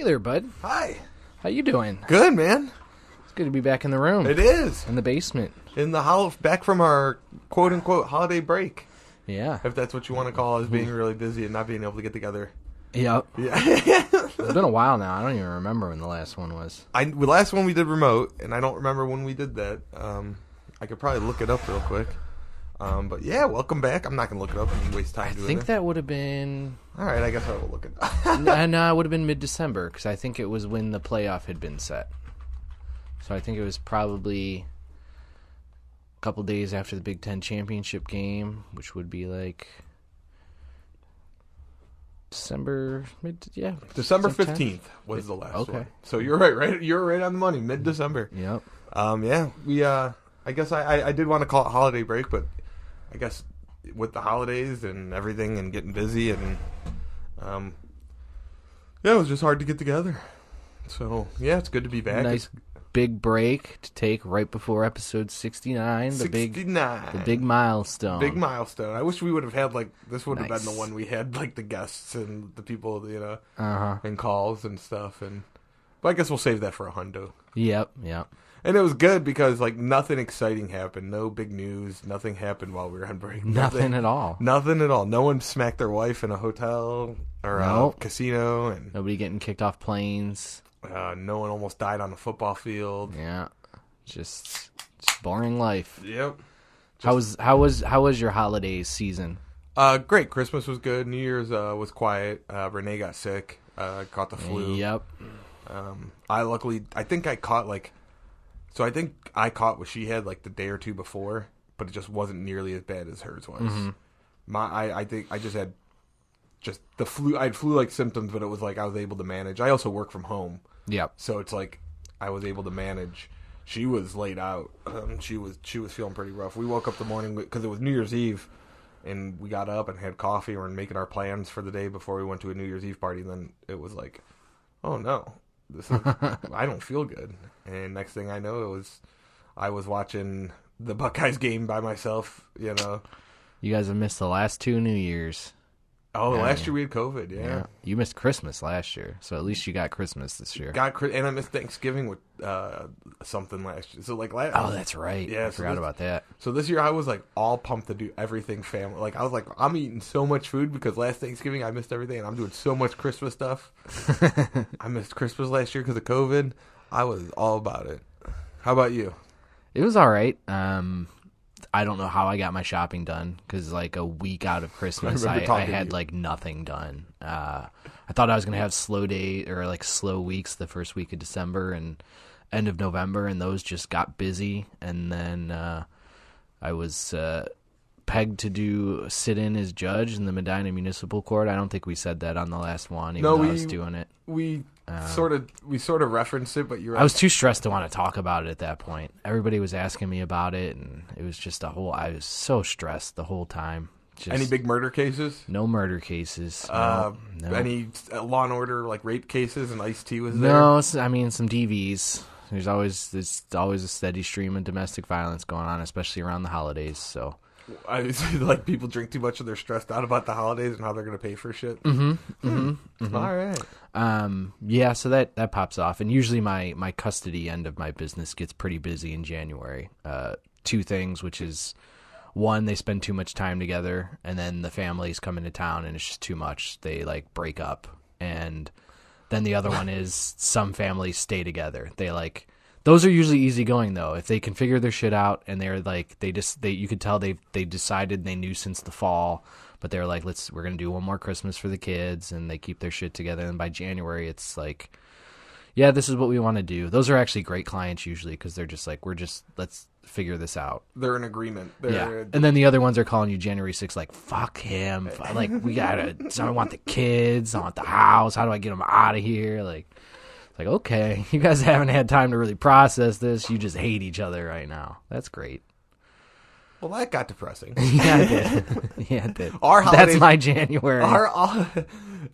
Hey there, bud. Hi. How you doing? Good, man. It's good to be back in the room. It is. In the basement. In the hol- back from our quote unquote holiday break, Yeah. if that's what you want to call us being really busy and not being able to get together. Yep. Yeah. It's been a while now. I don't even remember when the last one was. I the last one we did remote, and I don't remember when we did that. Um, I could probably look it up real quick. Um, but yeah, welcome back. I'm not gonna look it up and waste time I doing think it. that would have been. All right, I guess I will look it up. uh, no, it would have been mid December because I think it was when the playoff had been set. So I think it was probably a couple days after the Big Ten championship game, which would be like December mid. Yeah. December fifteenth was the last Okay. one. So you're right, right? You're right on the money. Mid December. Yep. Um, yeah, we. Uh, I guess I, I, I did want to call it holiday break, but I guess with the holidays and everything and getting busy and um, yeah, it was just hard to get together. So yeah, it's good to be back. Nice big break to take right before episode sixty nine. The big. 69. The big milestone. Big milestone. I wish we would have had like this would have been the one we had like the guests and the people you know Uh huh. and calls and stuff and but I guess we'll save that for a hundo. Yep. Yep. And it was good because like nothing exciting happened, no big news, nothing happened while we were on break. Nothing at all. Nothing at all. No one smacked their wife in a hotel or Nope. a casino, and Nobody getting kicked off planes. uh, no one almost died on a football field. Yeah. Just, just boring life. Yep. how was how was how was your holiday season? Uh, great. Christmas was good. New Year's uh, was quiet. Uh, Renee got sick. Uh, caught the flu. Yep. Um, I luckily, I think I caught like, so I think I caught what she had like the day or two before, but it just wasn't nearly as bad as hers was. Mm-hmm. My, I, I think I just had just the flu. I had flu-like symptoms, but it was like I was able to manage. I also work from home, Yep. so it's like I was able to manage. She was laid out. Um, she was she was feeling pretty rough. We woke up the morning because it was New Year's Eve, and we got up and had coffee. and were making our plans for the day before we went to a New Year's Eve party. And then it was like, oh no, this is I don't feel good. And next thing I know, it was I was watching the Buckeyes game by myself. You know, You guys have missed the last two New Years. Oh Yeah. last year we had COVID. Yeah. You missed Christmas last year, so at least you got Christmas this year. Got and I missed Thanksgiving with uh, something last year. So like last, oh, that's right. Yeah, I so forgot this- about that. So this year I was like all pumped to do everything family. Like I was like I'm eating so much food because last Thanksgiving I missed everything and I'm doing so much Christmas stuff. I missed Christmas last year because of COVID. I was all about it. How about you? It was all right. Um, I don't know how I got my shopping done because like a week out of Christmas, remember I, I, had like nothing done. Uh, I thought I was gonna have slow day or like slow weeks the first week of December and end of November, and those just got busy. And then uh, I was uh, pegged to do sit in as judge in the Medina Municipal Court. I don't think we said that on the last one, even No, though I we- was doing it. We sort of we sort of referenced it, but you're I was too stressed to want to talk about it at that point. Everybody was asking me about it, and it was just a whole. I was so stressed the whole time. Just any big murder cases? no murder cases. No, Uh, no. Any uh, Law and Order like rape cases and Ice T was there? no. I mean some DVs. There's always there's always a steady stream of domestic violence going on, especially around the holidays. So I like people drink too much and they're stressed out about the holidays and how they're going to pay for shit. Mm-hmm. Mm-hmm. All right. Um, yeah, so that that pops off, and usually my my custody end of my business gets pretty busy in January. Uh, two things, which is one, they spend too much time together, and then the families come into town, and it's just too much. They like break up, and then the other one is some families stay together. They like those are usually easy going though. If they can figure their shit out, and they're like they just they you could tell they they decided they knew since the fall but they're like let's we're gonna do one more christmas for the kids and they keep their shit together and by january it's like yeah this is what we want to do. Those are actually great clients usually because they're just like we're just let's figure this out. They're in agreement. They're, yeah. and then the other ones are calling you january 6th like fuck him. Like we gotta so i want the kids. I want the house. How do i get them out of here? Like like okay you guys haven't had time to really process this you just hate each other right now that's great well, that got depressing. yeah i did yeah i did Our holidays, that's my january Our,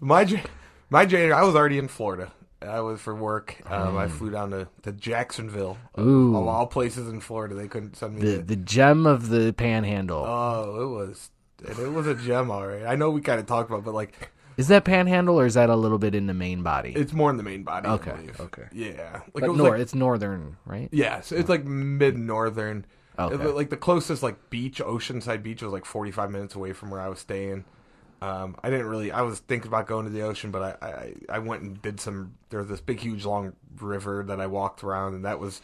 my my January, I was already in Florida. I was for work. Um, I flew down to, to Jacksonville, Ooh. of all places in Florida. They couldn't send me. the there. the gem of the panhandle. Oh, it was it was a gem, all right. I know we kind of talked about, but like Is that Panhandle or is that a little bit in the main body? It's more in the main body. Okay, okay. Yeah, like but it was nor, like it's northern, right? yeah, so it's like mid northern. Okay. Like the closest like beach, Oceanside Beach, was like forty five minutes away from where I was staying. Um, I didn't really. I was thinking about going to the ocean, but I, I I went and did some. There was this big, huge, long river that I walked around, and that was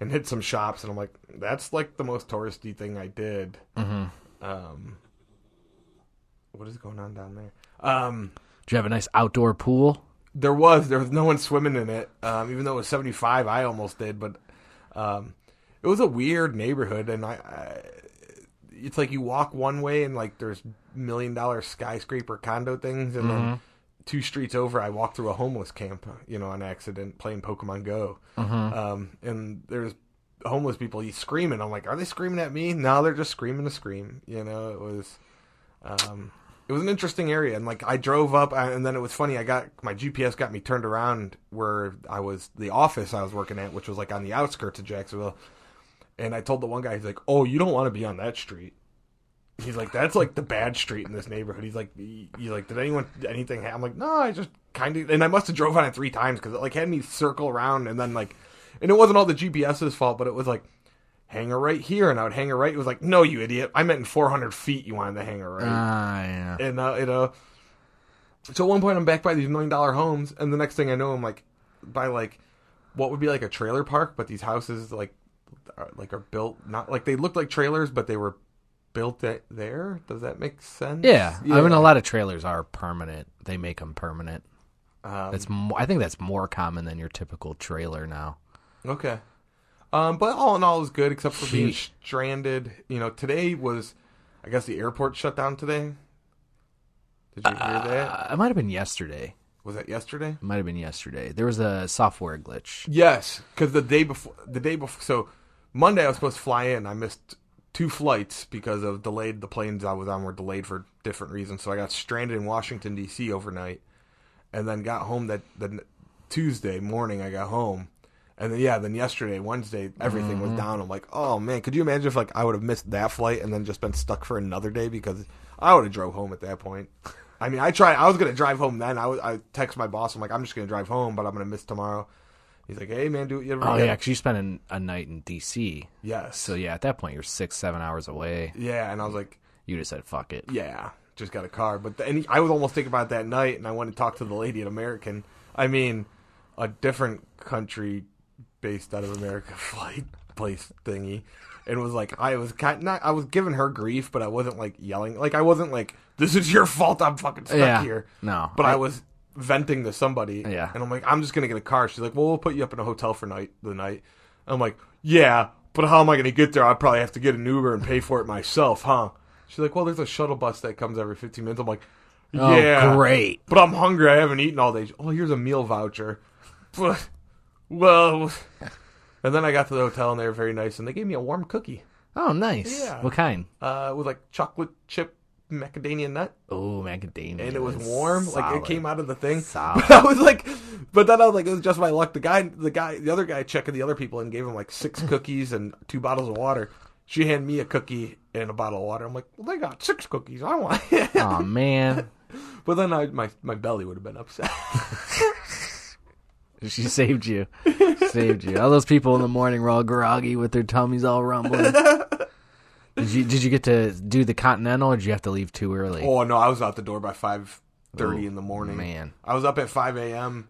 and hit some shops, and I'm like, that's like the most touristy thing I did. Mm-hmm. Um, what is going on down there? Um, Do you have a nice outdoor pool? there was there was no one swimming in it. Um, even though it was 75, I almost did, but um, it was a weird neighborhood, and I, I it's like you walk one way and like there's million dollar skyscraper condo things, and then two streets over, I walked through a homeless camp, you know, on accident playing Pokemon Go, um, and there's homeless people he's screaming. I'm like, are they screaming at me? No, they're just screaming to scream. You know, it was. Um, it was an interesting area, and like I drove up, and then it was funny. I got my GPS got me turned around where I was the office I was working at, which was like on the outskirts of Jacksonville. And I told the one guy, he's like, "Oh, you don't want to be on that street." He's like, "That's like the bad street in this neighborhood." He's like, "You like, did anyone anything?" happen? I'm like, "No, I just kind of," and I must have drove on it three times because it like had me circle around, and then like, and it wasn't all the GPS's fault, but it was like. Hang a right here, and I would hang a right. It was like, no, you idiot! I meant in 400 feet. You wanted to hang a right Ah, yeah. and uh, you know, so at one point I'm back by these million dollar homes, and the next thing I know, I'm like by like what would be like a trailer park, but these houses like are, like are built not like they look like trailers, but they were built at there. Does that make sense? yeah. I mean, a lot of trailers are permanent. They make them permanent. Um, That's mo- I think that's more common than your typical trailer now. okay. Um, but all in all, it was good except for being Sheesh. stranded. You know, today was, I guess the airport shut down today. Did you hear that? Uh, it might have been yesterday. Was that yesterday? It might have been yesterday. There was a software glitch. Yes, because the day before, the day before, so Monday I was supposed to fly in. I missed two flights because of delayed. The planes I was on were delayed for different reasons. So I got stranded in Washington D.C. overnight, and then got home that the Tuesday morning. I got home, and then yeah, then yesterday, Wednesday, everything was mm-hmm. down. I'm like, oh man, could you imagine if like I would have missed that flight and then just been stuck for another day because I would have drove home at that point. I mean, I tried. I was gonna drive home then. I was. I text my boss. I'm like, I'm just gonna drive home, but I'm gonna miss tomorrow. He's like, hey man, do you ever? Oh get-" yeah, because you spent an, a night in D.C. Yes. So yeah, at that point you're six, seven hours away. yeah, and I was like, You just said fuck it. yeah, just got a car. But the, and I was almost thinking about that night, and I went and talked to the lady at American. I mean, a different country based out of America flight place thingy, and was like, I was kind not. I was giving her grief, but I wasn't like yelling. Like I wasn't like, this is your fault. I'm fucking stuck Yeah. here. No, But I, I- was venting to somebody. Yeah. And I'm like, I'm just gonna get a car. She's like, Well, we'll put you up in a hotel for night the night. I'm like, Yeah, but how am I gonna get there? I'd probably have to get an Uber and pay for it myself, huh? She's like, Well, there's a shuttle bus that comes every 15 minutes. I'm like, Oh, Yeah, great. But I'm hungry. I haven't eaten all day. Oh, here's a meal voucher. But, well, and then I got to the hotel and they were very nice and they gave me a warm cookie. Oh, nice. Yeah. What kind? Uh, with like chocolate chip macadamia nut. Oh, macadamia. and it was warm. Like it came out of the thing. Solid. But I was like, but then I was like, it was just my luck. The guy, the guy, the other guy checking the other people and gave him like six cookies and two bottles of water. She handed me a cookie and a bottle of water. I'm like, well, they got six cookies. I want. Oh man, but then I, my my belly would have been upset. She saved you. saved you. All those people in the morning were all groggy with their tummies all rumbling. did you did you get to do the Continental, or did you have to leave too early? oh no, I was out the door by five thirty in the morning. man. I was up at five a.m.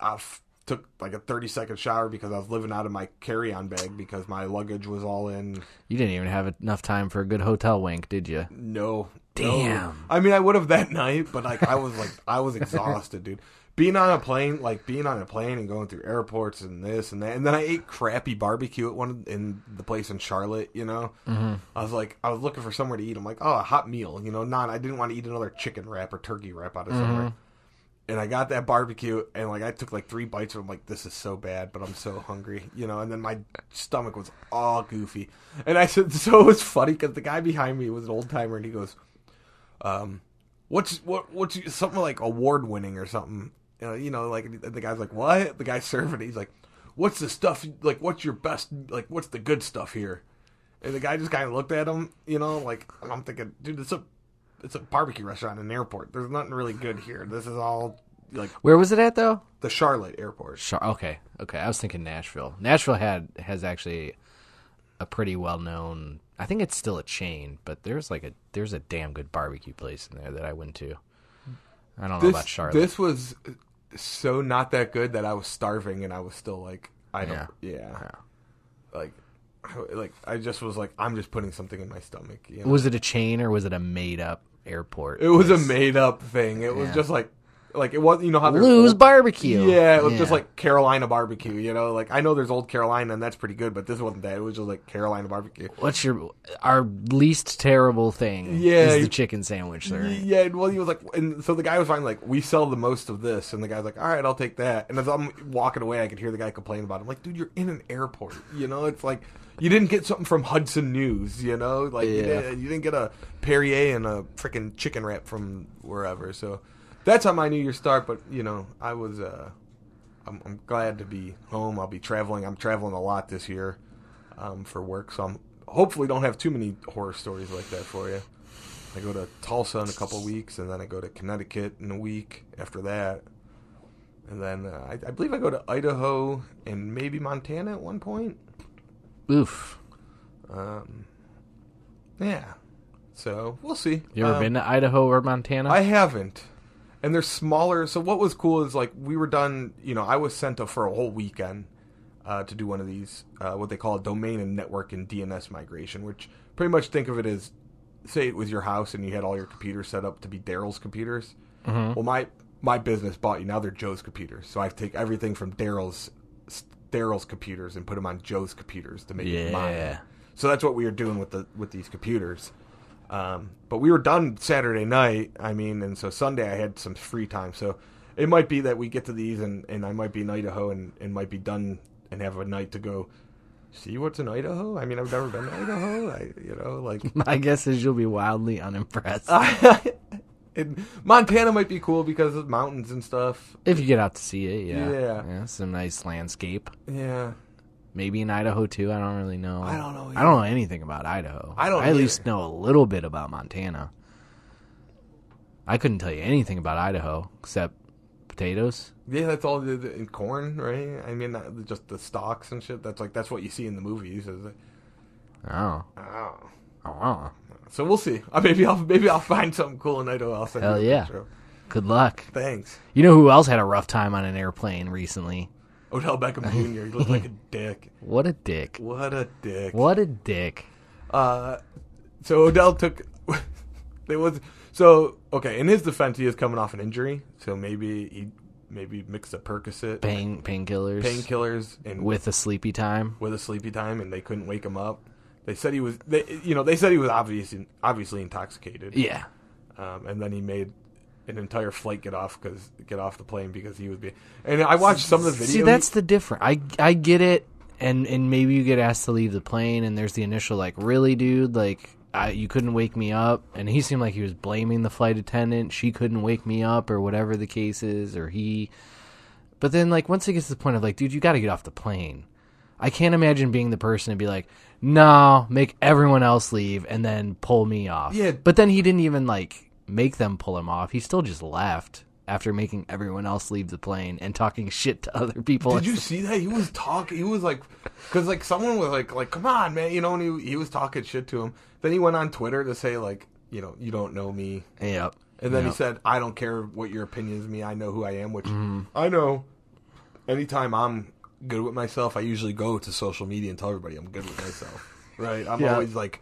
I f- took like a thirty second shower because I was living out of my carry on bag because my luggage was all in. You didn't even have enough time for a good hotel wink, did you? No. Damn. no. I mean, I would have that night, but like, I was like, I was exhausted, dude. Being on a plane, like being on a plane and going through airports and this and that, and then I ate crappy barbecue at one in the place in Charlotte. You know, mm-hmm. I was like, I was looking for somewhere to eat. I'm like, oh, a hot meal. You know, not. I didn't want to eat another chicken wrap or turkey wrap out of somewhere. And I got that barbecue, and like I took like three bites, and I'm like, "This is so bad," but I'm so hungry, you know. And then my stomach was all goofy, and I said, "So it was funny because the guy behind me was an old timer, and he goes, um, what's what what's something like award winning or something? You uh, know, you know, like the guy's like, what? The guy's serving, it, he's like, what's the stuff? Like, what's your best? Like, what's the good stuff here? And the guy just kind of looked at him, you know, like and I'm thinking, dude, it's a it's a barbecue restaurant in an airport. There's nothing really good here. This is all like Where was it at though? the Charlotte airport. Char- okay, okay. I was thinking Nashville. Nashville had has actually a pretty well known. I think it's still a chain, but there's like a there's a damn good barbecue place in there that I went to. I don't know about Charlotte. this was so not that good that I was starving and I was still like I don't yeah, Yeah. like like I just was like I'm just putting something in my stomach. You know? was it a chain or was it a made up airport? It was a made up thing. It was just like like it was you know how Lou's old- barbecue. Yeah, it was just like Carolina barbecue. You know, like I know there's old Carolina and that's pretty good, but this wasn't that. It was just like Carolina barbecue. What's your our least terrible thing? Yeah, is the chicken sandwich there. Yeah, well, he was like, and so the guy was finally like, "We sell the most of this," and the guy's like, "All right, I'll take that." And as I'm walking away, I could hear the guy complain about it. I'm like, "Dude, you're in an airport. You know, it's like you didn't get something from Hudson News. You know, like you, didn't, you didn't get a Perrier and a freaking chicken wrap from wherever." So that's how my New Year start. But you know, I was, uh, I'm, I'm glad to be home. I'll be traveling. I'm traveling a lot this year um, for work, so I'm hopefully don't have too many horror stories like that for you. I go to Tulsa in a couple weeks, and then I go to Connecticut in a week after that. And then uh, I, I believe I go to Idaho and maybe Montana at one point. Oof. Um, yeah. So we'll see. You ever Um, been to Idaho or Montana? I haven't. And they're smaller. So what was cool is like we were done. You know, I was sent to, for a whole weekend uh, to do one of these, uh, what they call a domain and network and DNS migration, which pretty much think of it as, say it was your house and you had all your computers set up to be Daryl's computers. Well, my my business bought you now they're Joe's computers, so I take everything from Daryl's Daryl's computers and put them on Joe's computers to make it mine. So that's what we were doing with the with these computers. Um, but we were done Saturday night. I mean, and so Sunday I had some free time. So it might be that we get to these and, and I might be in Idaho and, and might be done and have a night to go see what's in Idaho. I mean, I've never been to Idaho. I, you know, like My guess is you'll be wildly unimpressed Montana might be cool because of mountains and stuff. if you get out to see it. Yeah. Yeah. some nice landscape. Yeah. Maybe in Idaho too. I don't really know. I don't know I don't know anything about Idaho. I don't I at either. least know a little bit about Montana. I couldn't tell you anything about Idaho except potatoes. Yeah, that's all the, the, in corn, right? I mean, just the stalks and shit. That's like that's what you see in the movies. Is it? Oh, Oh. oh, So we'll see. Uh, maybe I'll maybe I'll find something cool in Idaho. I'll send Hell yeah. good luck. Thanks. You know who else had a rough time on an airplane recently? Odell Beckham Jr. He looked like a dick. What a dick. What a dick. What a dick. Uh, so Odell took. there was so okay. In his defense, he is coming off an injury, so maybe he maybe mixed a Percocet, Pain painkillers painkillers, and with a sleepy time. with a sleepy time, and they couldn't wake him up. They said he was, they, you know, they said he was obviously obviously intoxicated. Yeah. um, and then he made an entire flight get off because get off the plane because he was being. And I watched some of the videos. See, that's the difference. I I get it, and and maybe you get asked to leave the plane, and there's the initial like, really, dude, like. I, you couldn't wake me up, and he seemed like he was blaming the flight attendant. She couldn't wake me up, or whatever the case is, or he. But then, like, once it gets to the point of like, dude, you got to get off the plane. I can't imagine being the person to be like, no, make everyone else leave, and then pull me off. Yeah. But then he didn't even like make them pull him off. He still just left after making everyone else leave the plane and talking shit to other people. Did you see that? He was talking. He was like, because like someone was like, like, come on, man, you know, and he he was talking shit to him. Then he went on Twitter to say like, you know, you don't know me, Yep. and then Yep. he said, I don't care what your opinion is me. I know who I am, which Mm-hmm. I know. Anytime I'm good with myself, I usually go to social media and tell everybody I'm good with myself. Right? I'm Yeah. always like,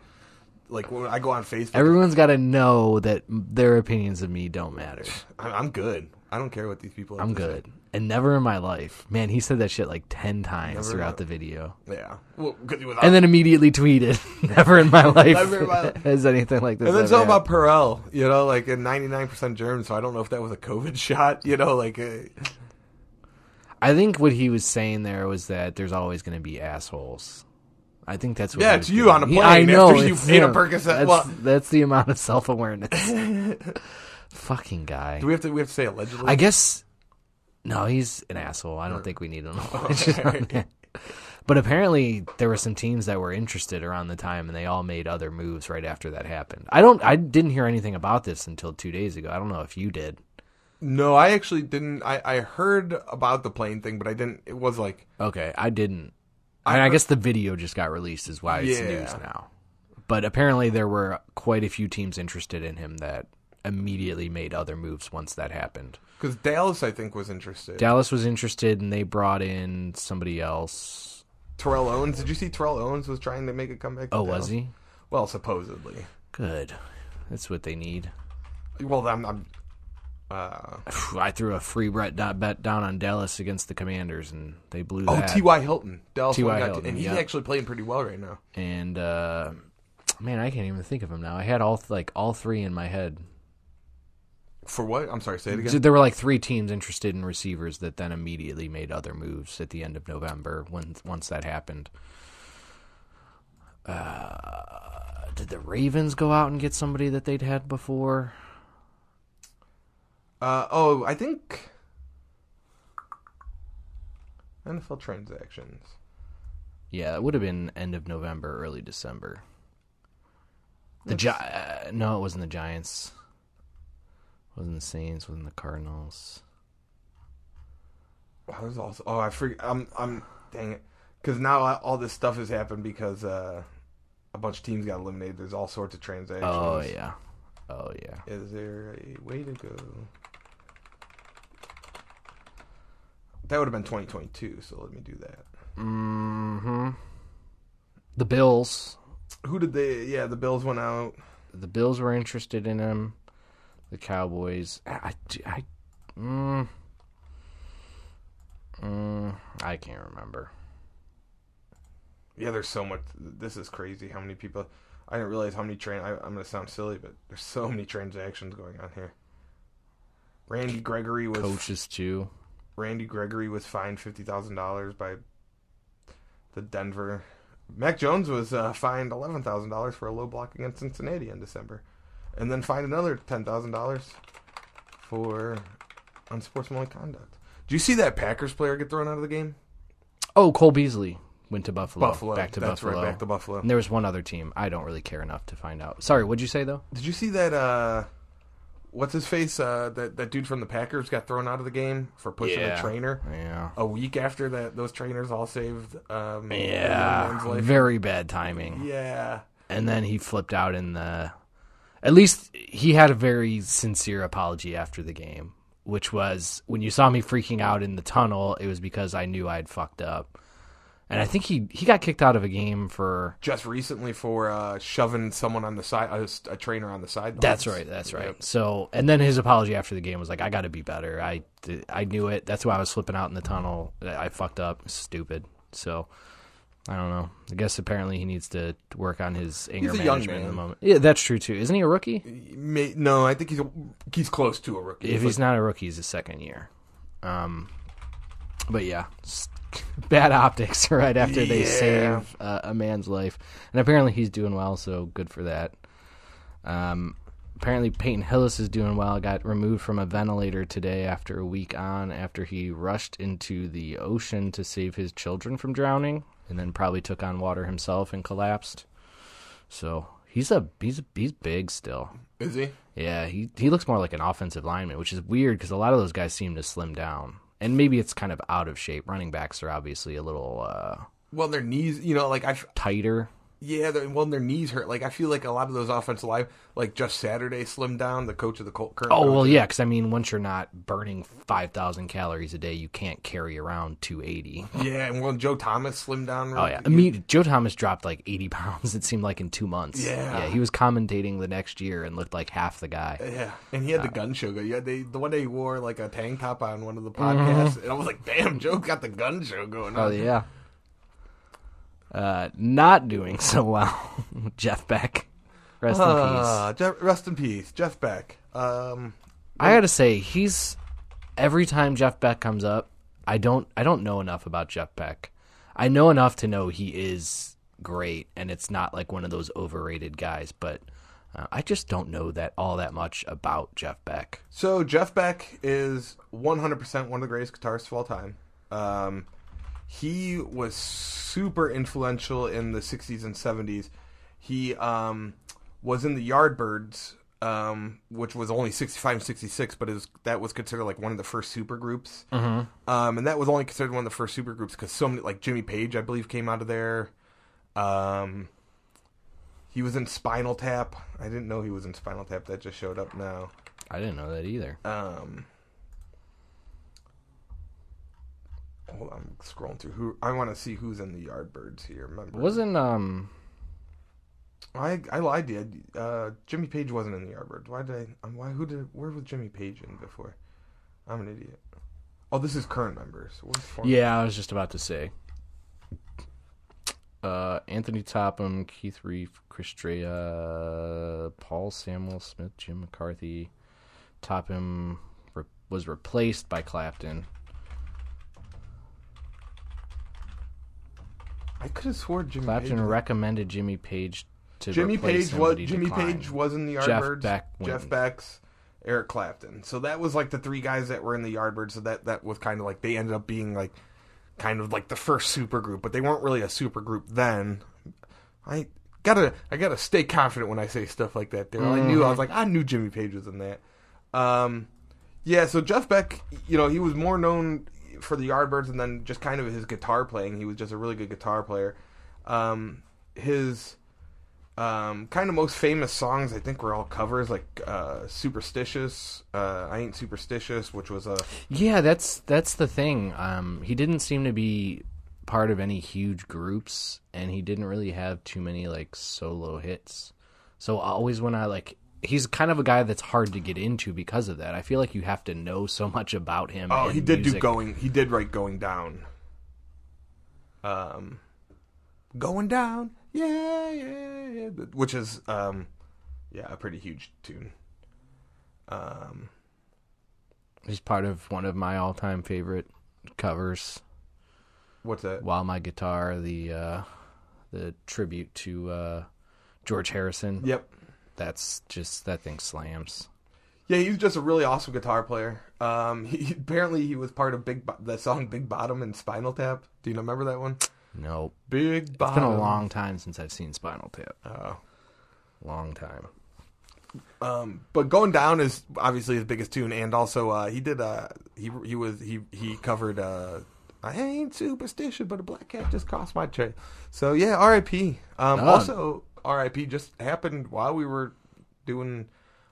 like when I go on Facebook, Everyone's got to know that their opinions of me don't matter. I'm, I'm good. I don't care what these people. have I'm to say. good. And never in my life. Man, he said that shit like 10 times Never throughout the video. Yeah. Well, because he was. And then immediately tweeted, never in my life Never in my life. has anything like this And then ever something about happened. Perel, you know, like a 99% germ, so I don't know if that was a COVID shot, you know, like, uh, I think what he was saying there was that there's always going to be assholes. I think that's what Yeah, it's you getting- on a plane I know. after you ate a. Percocet. That's, Well- that's the amount of self awareness. Fucking guy. do we have to, we have to say allegedly? I guess no, he's an asshole. I don't think we need to know. It's just on there. But apparently there were some teams that were interested around the time, and they all made other moves right after that happened. I don't. I didn't hear anything about this until two days ago. I don't know if you did. No, I actually didn't. I, I heard about the plane thing, but I didn't. It was like Okay, I didn't. I I, mean, I guess the video just got released, is why it's Yeah. news now. But apparently there were quite a few teams interested in him that immediately made other moves once that happened. because Dallas, I think, was interested. Dallas was interested, and they brought in somebody else. Terrell Owens. Did you see Terrell Owens was trying to make a comeback? Oh, Dallas? was he? Well, supposedly. Good. That's what they need. Well, I'm. I'm uh, I threw a free bet bet down on Dallas against the Commanders, and they blew oh, that. T.Y. Hilton. Dallas T.Y. Hilton, and he's yeah. actually playing pretty well right now. and uh, man, I can't even think of him now. I had all like all three in my head. For what? I'm sorry. Say it again. There were like three teams interested in receivers that then immediately made other moves at the end of November when once that happened. Uh, did the Ravens go out and get somebody that they'd had before? Uh, oh, I think NFL transactions. Yeah, it would have been end of November, early December. The Gi- uh, no, it wasn't the Giants. It wasn't the Saints. wasn't the Cardinals. Oh, there's also. Oh, I forget. I'm. I'm. Dang it. Because now all this stuff has happened because uh, a bunch of teams got eliminated. There's all sorts of transactions. Oh yeah, oh yeah. Is there a way to go? That would have been 2022. So let me do that. hmm The Bills. Who did they? Yeah, the Bills went out. The Bills were interested in him. The Cowboys. I. I, I mm, mm, I can't remember. Yeah, there's so much. This is crazy. How many people? I didn't realize how many train. I, I'm gonna sound silly, but there's so many transactions going on here. Randy Gregory was Coaches too. Randy Gregory was fined fifty thousand dollars by the Denver. Mac Jones was uh, fined eleven thousand dollars for a low block against Cincinnati in December, and then fined another ten thousand dollars for unsportsmanlike conduct. Do you see that Packers player get thrown out of the game? Oh, Cole Beasley went to Buffalo. Buffalo, Back to that's Buffalo. right, back to Buffalo. And there was one other team. I don't really care enough to find out. Sorry, what'd you say though? Did you see that? uh What's his face? Uh, that that dude from the Packers got thrown out of the game for pushing a trainer. Yeah. A week after that, those trainers all saved um, Yeah. life. Very bad timing. Yeah. and then he flipped out in the at least he had a very sincere apology after the game which was when you saw me freaking out in the tunnel it was because i knew i'd fucked up and i think he he got kicked out of a game for just recently for uh, shoving someone on the side, a, a trainer on the side. that's right that's right so and then his apology after the game was like i gotta be better i i knew it that's why i was flipping out in the tunnel i fucked up stupid so I don't know. I guess apparently he needs to work on his anger a young management in the moment. Yeah, that's true too. Isn't he a rookie? May, no, I think he's a, he's close to a rookie. if he's not a rookie, he's a second year. Um, but yeah, bad optics right after they Yeah. save uh, a man's life, and apparently he's doing well, so good for that. Um, apparently Peyton Hillis is doing well. Got removed from a ventilator today after a week on, after he rushed into the ocean to save his children from drowning, and then probably took on water himself and collapsed. So he's a he's he's big still. is he? Yeah, he he looks more like an offensive lineman, which is weird because a lot of those guys seem to slim down, and maybe it's kind of out of shape. Running backs are obviously a little uh, Well, their knees, you know, like I, tighter. Yeah, they're- well, their knees hurt. Like I feel like a lot of those offensive line, like Jeff Saturday slimmed down. The coach of the Colt current. Oh well, yeah, because I mean, once you're not burning five thousand calories a day, you can't carry around two eighty. yeah, and well, Joe Thomas slimmed down. Oh yeah, I mean, Joe Thomas dropped like eighty pounds. It seemed like in two months. Yeah. yeah, he was commentating the next year and looked like half the guy. Yeah, and he had the gun show. Yeah, they the one day he wore like a tank top on one of the Mm-hmm. podcasts, and I was like, "Damn, Joe got the gun show going on." Oh yeah. Uh, not doing so well, Jeff Beck. Rest in peace. Ah, Jeff, rest in peace, Jeff Beck. Um, I gotta say, he's every time Jeff Beck comes up, I don't I don't know enough about Jeff Beck. I know enough to know he is great, and it's not like one of those overrated guys. But uh, I just don't know that all that much about Jeff Beck. so Jeff Beck is 100% one of the greatest guitarists of all time. Um, he was super influential in the 60s and 70s. He um, was in the Yardbirds, um, which was only 65 and 66, but it was, that was considered like one of the first super groups. Mm-hmm. Um, and that was only considered one of the first super groups because so many, like Jimmy Page, I believe, came out of there. Um, he was in Spinal Tap. I didn't know he was in Spinal Tap. That just showed up now. I didn't know that either. Um, hold on, I'm scrolling through who I want to see who's in the Yardbirds here. Remember, Wasn't um I I lied to you. Uh, Jimmy Page wasn't in the Yardbirds. Why did I? Um, why? Who did? Where was Jimmy Page in before? I'm an idiot. Oh, this is current members. Yeah, I was just about to say. Uh, Anthony Topham, Keith Relf, Chris Dreja, Paul Samwell-Smith, Jim McCarty. Topham re- was replaced by Clapton. I could have swore Jimmy Clapton Page. recommended Jimmy Page to Jimmy Page was Jimmy declined. Page was in the Yardbirds. Jeff Beck Jeff Beck's, Eric Clapton. So that was like the three guys that were in the Yardbirds. So that that was kind of like they ended up being like kind of like the first super group, but they weren't really a super group then. I gotta I gotta stay confident when I say stuff like that. Daryl. I knew I was like I knew Jimmy Page was in that. Um, yeah. So Jeff Beck, you know, he was more known for the Yardbirds and then just kind of his guitar playing. He was just a really good guitar player. Um, his um, kind of most famous songs, I think, were all covers like uh, "Superstitious," uh, "I Ain't Superstitious," which was a Yeah, that's that's the thing. Um, he didn't seem to be part of any huge groups, and he didn't really have too many like solo hits. So always when I like, he's kind of a guy that's hard to get into because of that. I feel like you have to know so much about him. oh, he did do going. He did write "Going Down." Um, going down, yeah, yeah, yeah, which is um, yeah, a pretty huge tune. Um, He's part of one of my all-time favorite covers. what's that? While my guitar, the uh, the tribute to uh, George Harrison. Yep. That's just that thing slams. Yeah, he's just a really awesome guitar player. Um, he, apparently he was part of Big Bo- the song "Big Bottom" and Spinal Tap. Do you remember that one? Nope. Big Bottom. It's been a long time since I've seen Spinal Tap. Oh. Long time. Um, but going down is obviously his biggest tune, and also uh, he did uh, he he was he he covered uh, I ain't superstitious, but a black cat just crossed my trail. So yeah, R.I.P. Um, Oh. Also, R.I.P. just happened while we were doing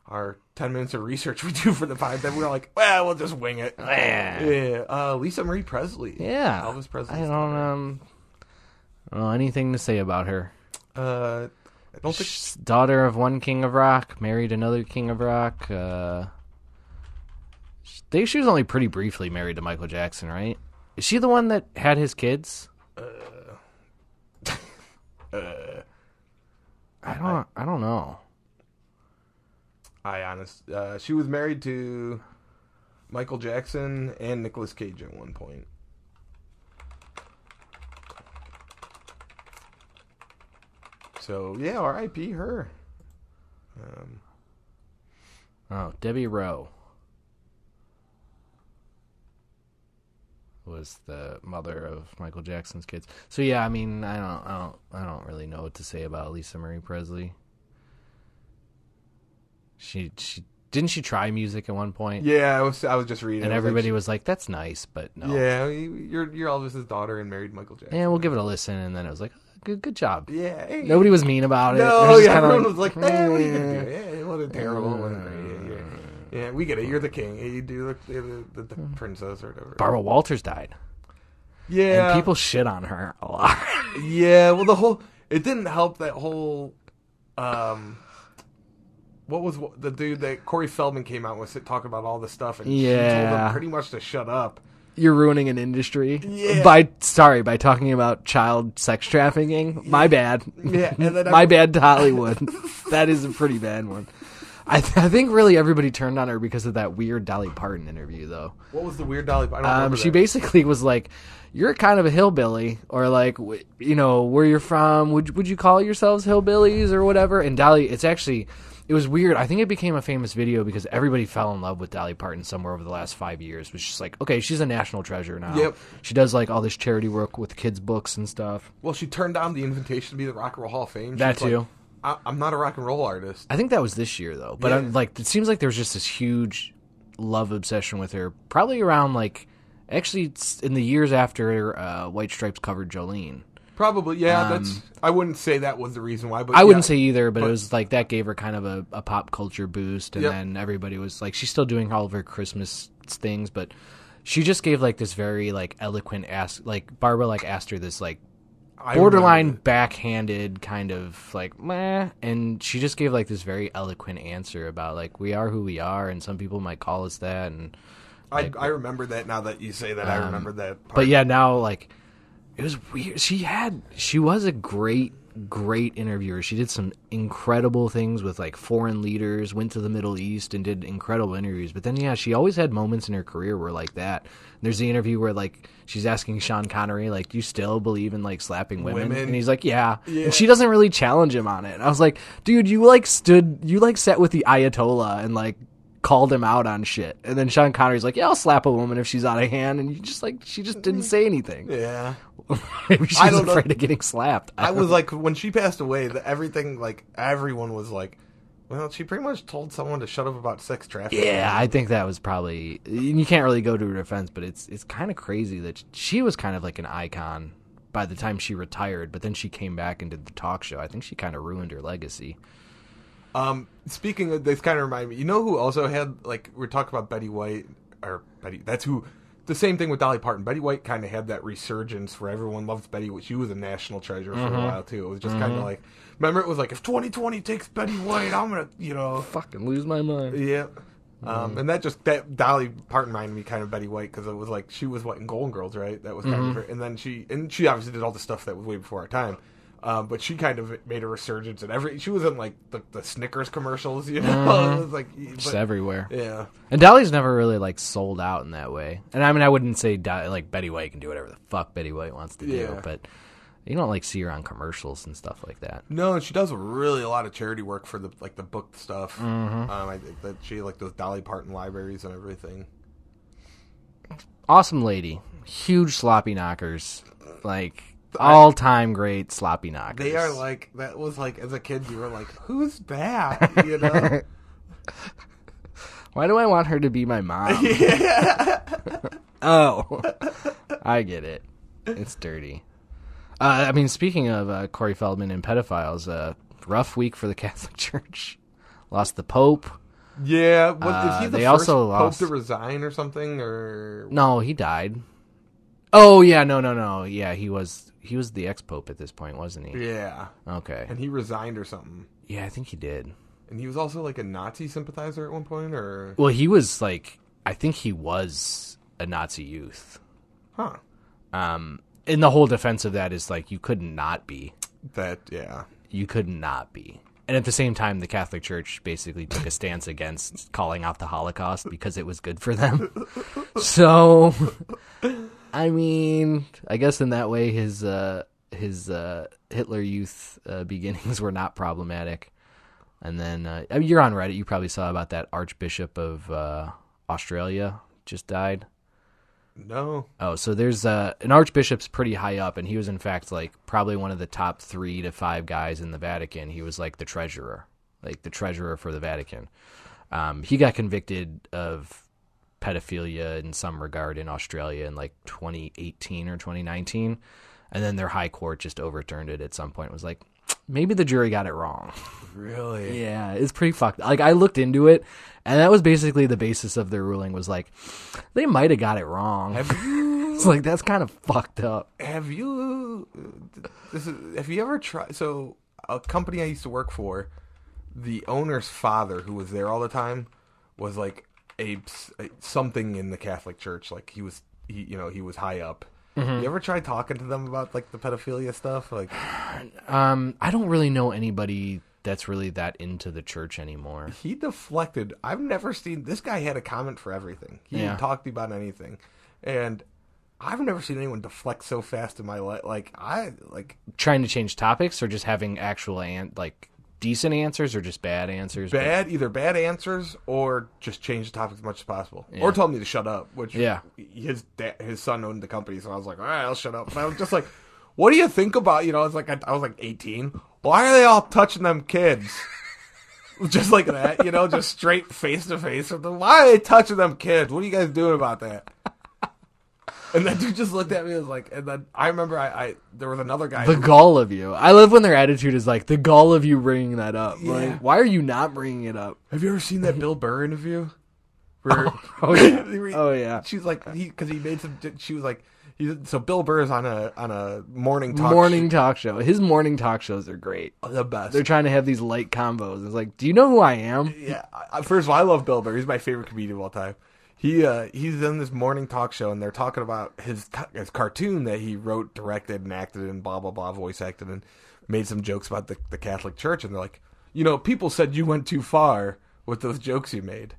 our ten minutes of research we do for the pod. Then we were like, well, we'll just wing it. Yeah, uh, Lisa Marie Presley. Yeah. Elvis Presley. I don't um I don't know anything to say about her. Uh, I don't think. She's daughter of one king of rock, married another king of rock. Uh they she was only pretty briefly married to Michael Jackson, right? Is she the one that had his kids? Uh, I don't I don't know. I honest. Uh, she was married to Michael Jackson and Nicolas Cage at one point. So yeah, R.I.P. her. Um, Oh, Debbie Rowe was the mother of Michael Jackson's kids. So yeah, I mean, I don't, I don't, I don't really know what to say about Lisa Marie Presley. She, she didn't she try music at one point, yeah, I was I was just reading, and was like, everybody was like, "That's nice," but no. yeah, you're you're Elvis's daughter and married Michael Jackson. Yeah, we'll give it a listen, and then it was like, "Good, good job." Yeah, hey. Nobody was mean about it. It No, was yeah, everyone was like, "Eh, what are you gonna "Eh." do? Yeah, it wasn't terrible. it wasn't. Yeah, yeah. Yeah, we get it. You're the king. You do the, the, the, the princess or whatever. Barbara Walters died, yeah, and people shit on her a lot. Yeah, well, the whole it didn't help that whole. Um, what was the dude that Corey Feldman came out with talking about all this stuff, and she told Yeah. him pretty much to shut up. You're ruining an industry Yeah. by sorry by talking about child sex trafficking. My bad. Yeah, and then my I- bad to Hollywood. that is a pretty bad one. I, th- I think really everybody turned on her because of that weird Dolly Parton interview, though. What was the weird Dolly? I don't Um, she that. basically was like, "You're kind of a hillbilly, or like, w- you know, where you're from. Would would you call yourselves hillbillies or whatever?" And Dolly, it's actually, it was weird. I think it became a famous video because everybody fell in love with Dolly Parton somewhere over the last five years. It was just like, okay, she's a national treasure now. Yep. She does like all this charity work with kids' books and stuff. Well, she turned down the invitation to be the Rock and Roll Hall of Fame. She That was like, too. I, I'm not a rock and roll artist. I think that was this year though. But Yeah. I'm like, it seems like there was just this huge love obsession with her. Probably around like, actually, it's in the years after uh, White Stripes covered Jolene. Probably, yeah. that's. I wouldn't say that was the reason why, but Um, I wouldn't say either, but, but- it was like that gave her kind of a, a pop culture boost, and Yep. then everybody was like, she's still doing all of her Christmas things, but she just gave like this very like eloquent ask, like Barbara like asked her this like borderline backhanded kind of like meh, and she just gave like this very eloquent answer about like we are who we are, and some people might call us that, and that. I, I remember that now that you say that. I remember that. Part. Um, but yeah, now like it was weird. She had she was a great great interviewer. She did some incredible things with like foreign leaders, went to the Middle East and did incredible interviews. But then yeah, she always had moments in her career where like that. There's the interview where like she's asking Sean Connery like, "Do you still believe in like slapping women?" Women. And he's like, "Yeah." Yeah. And she doesn't really challenge him on it. And I was like, "Dude, you like stood you like sat with the Ayatollah and like called him out on shit." And then Sean Connery's like, "Yeah, I'll slap a woman if she's out of hand." And you just like she just didn't say anything. yeah. Maybe she's I don't know. afraid of getting slapped. I was like when she passed away, the, everything like everyone was like, well, she pretty much told someone to shut up about sex trafficking. yeah, I think that was probably. You can't really go to her defense, but it's it's kind of crazy that she was kind of like an icon by the time she retired, but then she came back and did the talk show. I think she kind of ruined her legacy. Um, speaking of this, kind of remind me. You know who also had like we're talking about Betty White or Betty? That's who. The same thing with Dolly Parton. Betty White kind of had that resurgence where everyone loved Betty. White. She was a national treasure for Mm-hmm. a while too. It was just kind of like, remember, it was like if 2020 takes Betty White, I'm gonna, you know, Fucking lose my mind. yeah. Um, and that just that Dolly Parton reminded me kind of Betty White because it was like she was what in Golden Girls, right? That was kind of her. And then she and she obviously did all the stuff that was way before our time. Um, but she kind of made a resurgence and every she was in like the, the Snickers commercials, you know. it was like, Just everywhere. yeah, And Dolly's never really like sold out in that way. And I mean, I wouldn't say Dolly, like Betty White can do whatever the fuck Betty White wants to do, Yeah. but you don't like see her on commercials and stuff like that. no, and she does really a lot of charity work for the like the book stuff. Mm-hmm. Um, I think that she like those Dolly Parton libraries and everything. Awesome lady, huge sloppy knockers, like all time great sloppy knockers. They are like that was like as a kid you were like who's that you know. Why do I want her to be my mom? oh, I get it. It's dirty. Uh, I mean, speaking of uh, Corey Feldman and pedophiles, uh, rough week for the Catholic Church. Lost the Pope. Yeah, what, Uh, he the they also pope lost- to resign or something? Or No, he died. Oh yeah, no, no, no. Yeah, he was he was the ex pope at this point, wasn't he? yeah, Okay. and he resigned or something. Yeah, I think he did. And he was also like a Nazi sympathizer at one point, or Well, he was like I think he was a Nazi youth. huh? Um, and the whole defense of that is like you could not be. That yeah, You could not be. And at the same time, the Catholic Church basically took a stance against calling out the Holocaust because it was good for them. so, I mean, I guess in that way, his uh, his uh, Hitler Youth uh, beginnings were not problematic. And then uh, I mean, you're on Reddit. You probably saw about that Archbishop of uh, Australia just died. no, Oh, so there's uh, an archbishop's pretty high up, and he was in fact like probably one of the top three to five guys in the Vatican. He was like the treasurer, like the treasurer for the Vatican. Um, he got convicted of pedophilia in some regard in Australia in like 2018 or 2019, and then their high court just overturned it at some point. It was like maybe the jury got it wrong. really. Yeah, it's pretty fucked. Like I looked into it, and that was basically the basis of their ruling. Was like they might have got it wrong. Have you It's like that's kind of fucked up. have you this is, have you ever tried? So a company I used to work for, the owner's father, who was there all the time, was like a, a- something in the Catholic Church. Like he was, he you know, he was high up. You ever tried talking to them about like the pedophilia stuff? Like, Um, I don't really know anybody that's really that into the church anymore. he deflected. I've never seen this guy had a comment for everything. He Yeah. didn't talk to you about anything, and I've never seen anyone deflect so fast in my life. Like I like Trying to change topics or just having actual and like decent answers or just bad answers. but- bad, either bad answers or just change the topic as much as possible, or told me to shut up. Which Yeah. his da- his son owned the company, so I was like, all right, I'll shut up. And I was just like, what do you think about? You know, it's like I, I was like eighteen. Why are they all touching them kids? just like that, you know, just straight face to face with them. Why are they touching them kids? What are you guys doing about that? And that dude just looked at me and was like, and then I remember I, I there was another guy. The who- gall of you. I love when their attitude is like the gall of you bringing that up. Yeah. Like, why are you not bringing it up? Have you ever seen that Bill Burr interview? Where, Oh, yeah. where- Oh, yeah. She's like he because he made some. She was like, he, so Bill Burr is on a on a morning talk morning talk show. His morning talk shows are great. Oh, the best. They're trying to have these light combos. It's like, do you know who I am? yeah. First of all, I love Bill Burr. He's my favorite comedian of all time. He uh, he's in this morning talk show and they're talking about his his cartoon that he wrote, directed, and acted in, blah blah blah, voice acted, and made some jokes about the the Catholic Church. And they're like, you know, people said you went too far with those jokes you made.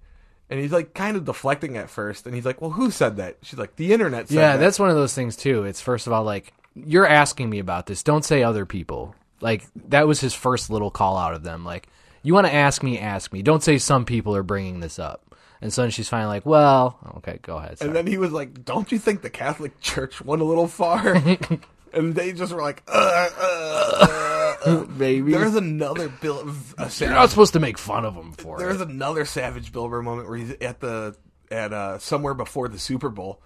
And he's like kind of deflecting at first, and he's like, "Well, who said that?" She's like, "The internet said Yeah, that." that's one of those things too. It's first of all like you're asking me about this. Don't say other people. Like that was his first little call out of them. Like you want to ask me, ask me. Don't say some people are bringing this up. And so then she's finally like, well, okay, go ahead. sorry. And then he was like, "Don't you think the Catholic Church went a little far?" and they just were like, uh, uh, uh. Maybe "There's another Bill, a you're not supposed to make fun of him for there's it. another Savage Bill Burr moment where he's at the at uh, somewhere before the Super Bowl."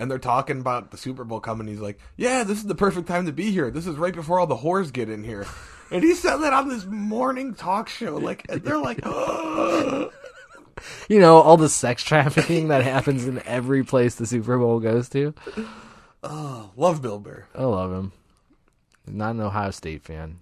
And they're talking about the Super Bowl coming. He's like, "Yeah, this is the perfect time to be here. This is right before all the whores get in here." And he said that on this morning talk show. Like, and they're like, You know, all the sex trafficking that happens in every place the Super Bowl goes to. Oh, "Love Bill Burr." I love him. Not an Ohio State fan.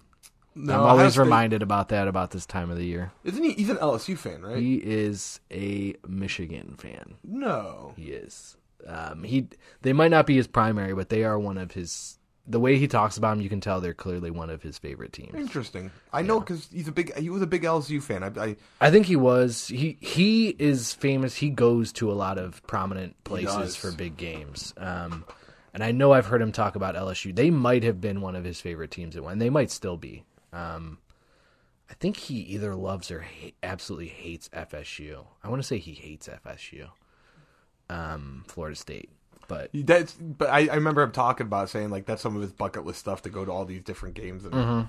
No, I'm always State- reminded about that about this time of the year. Isn't he? He's an LSU fan, right? He is a Michigan fan. no. He is. Um, he they might not be his primary, but they are one of his. The way he talks about them, you can tell they're clearly one of his favorite teams. Interesting. I know because he's a big. He was a big LSU fan. I, I I think he was. He he is famous. He goes to a lot of prominent places for big games. Um, and I know I've heard him talk about LSU. They might have been one of his favorite teams at one. They might still be. Um, I think he either loves or absolutely hates FSU. I want to say he hates FSU. Um, Florida State, but That's, but I, I remember him talking about saying like that's some of his bucket list stuff to go to all these different games. And Mm-hmm.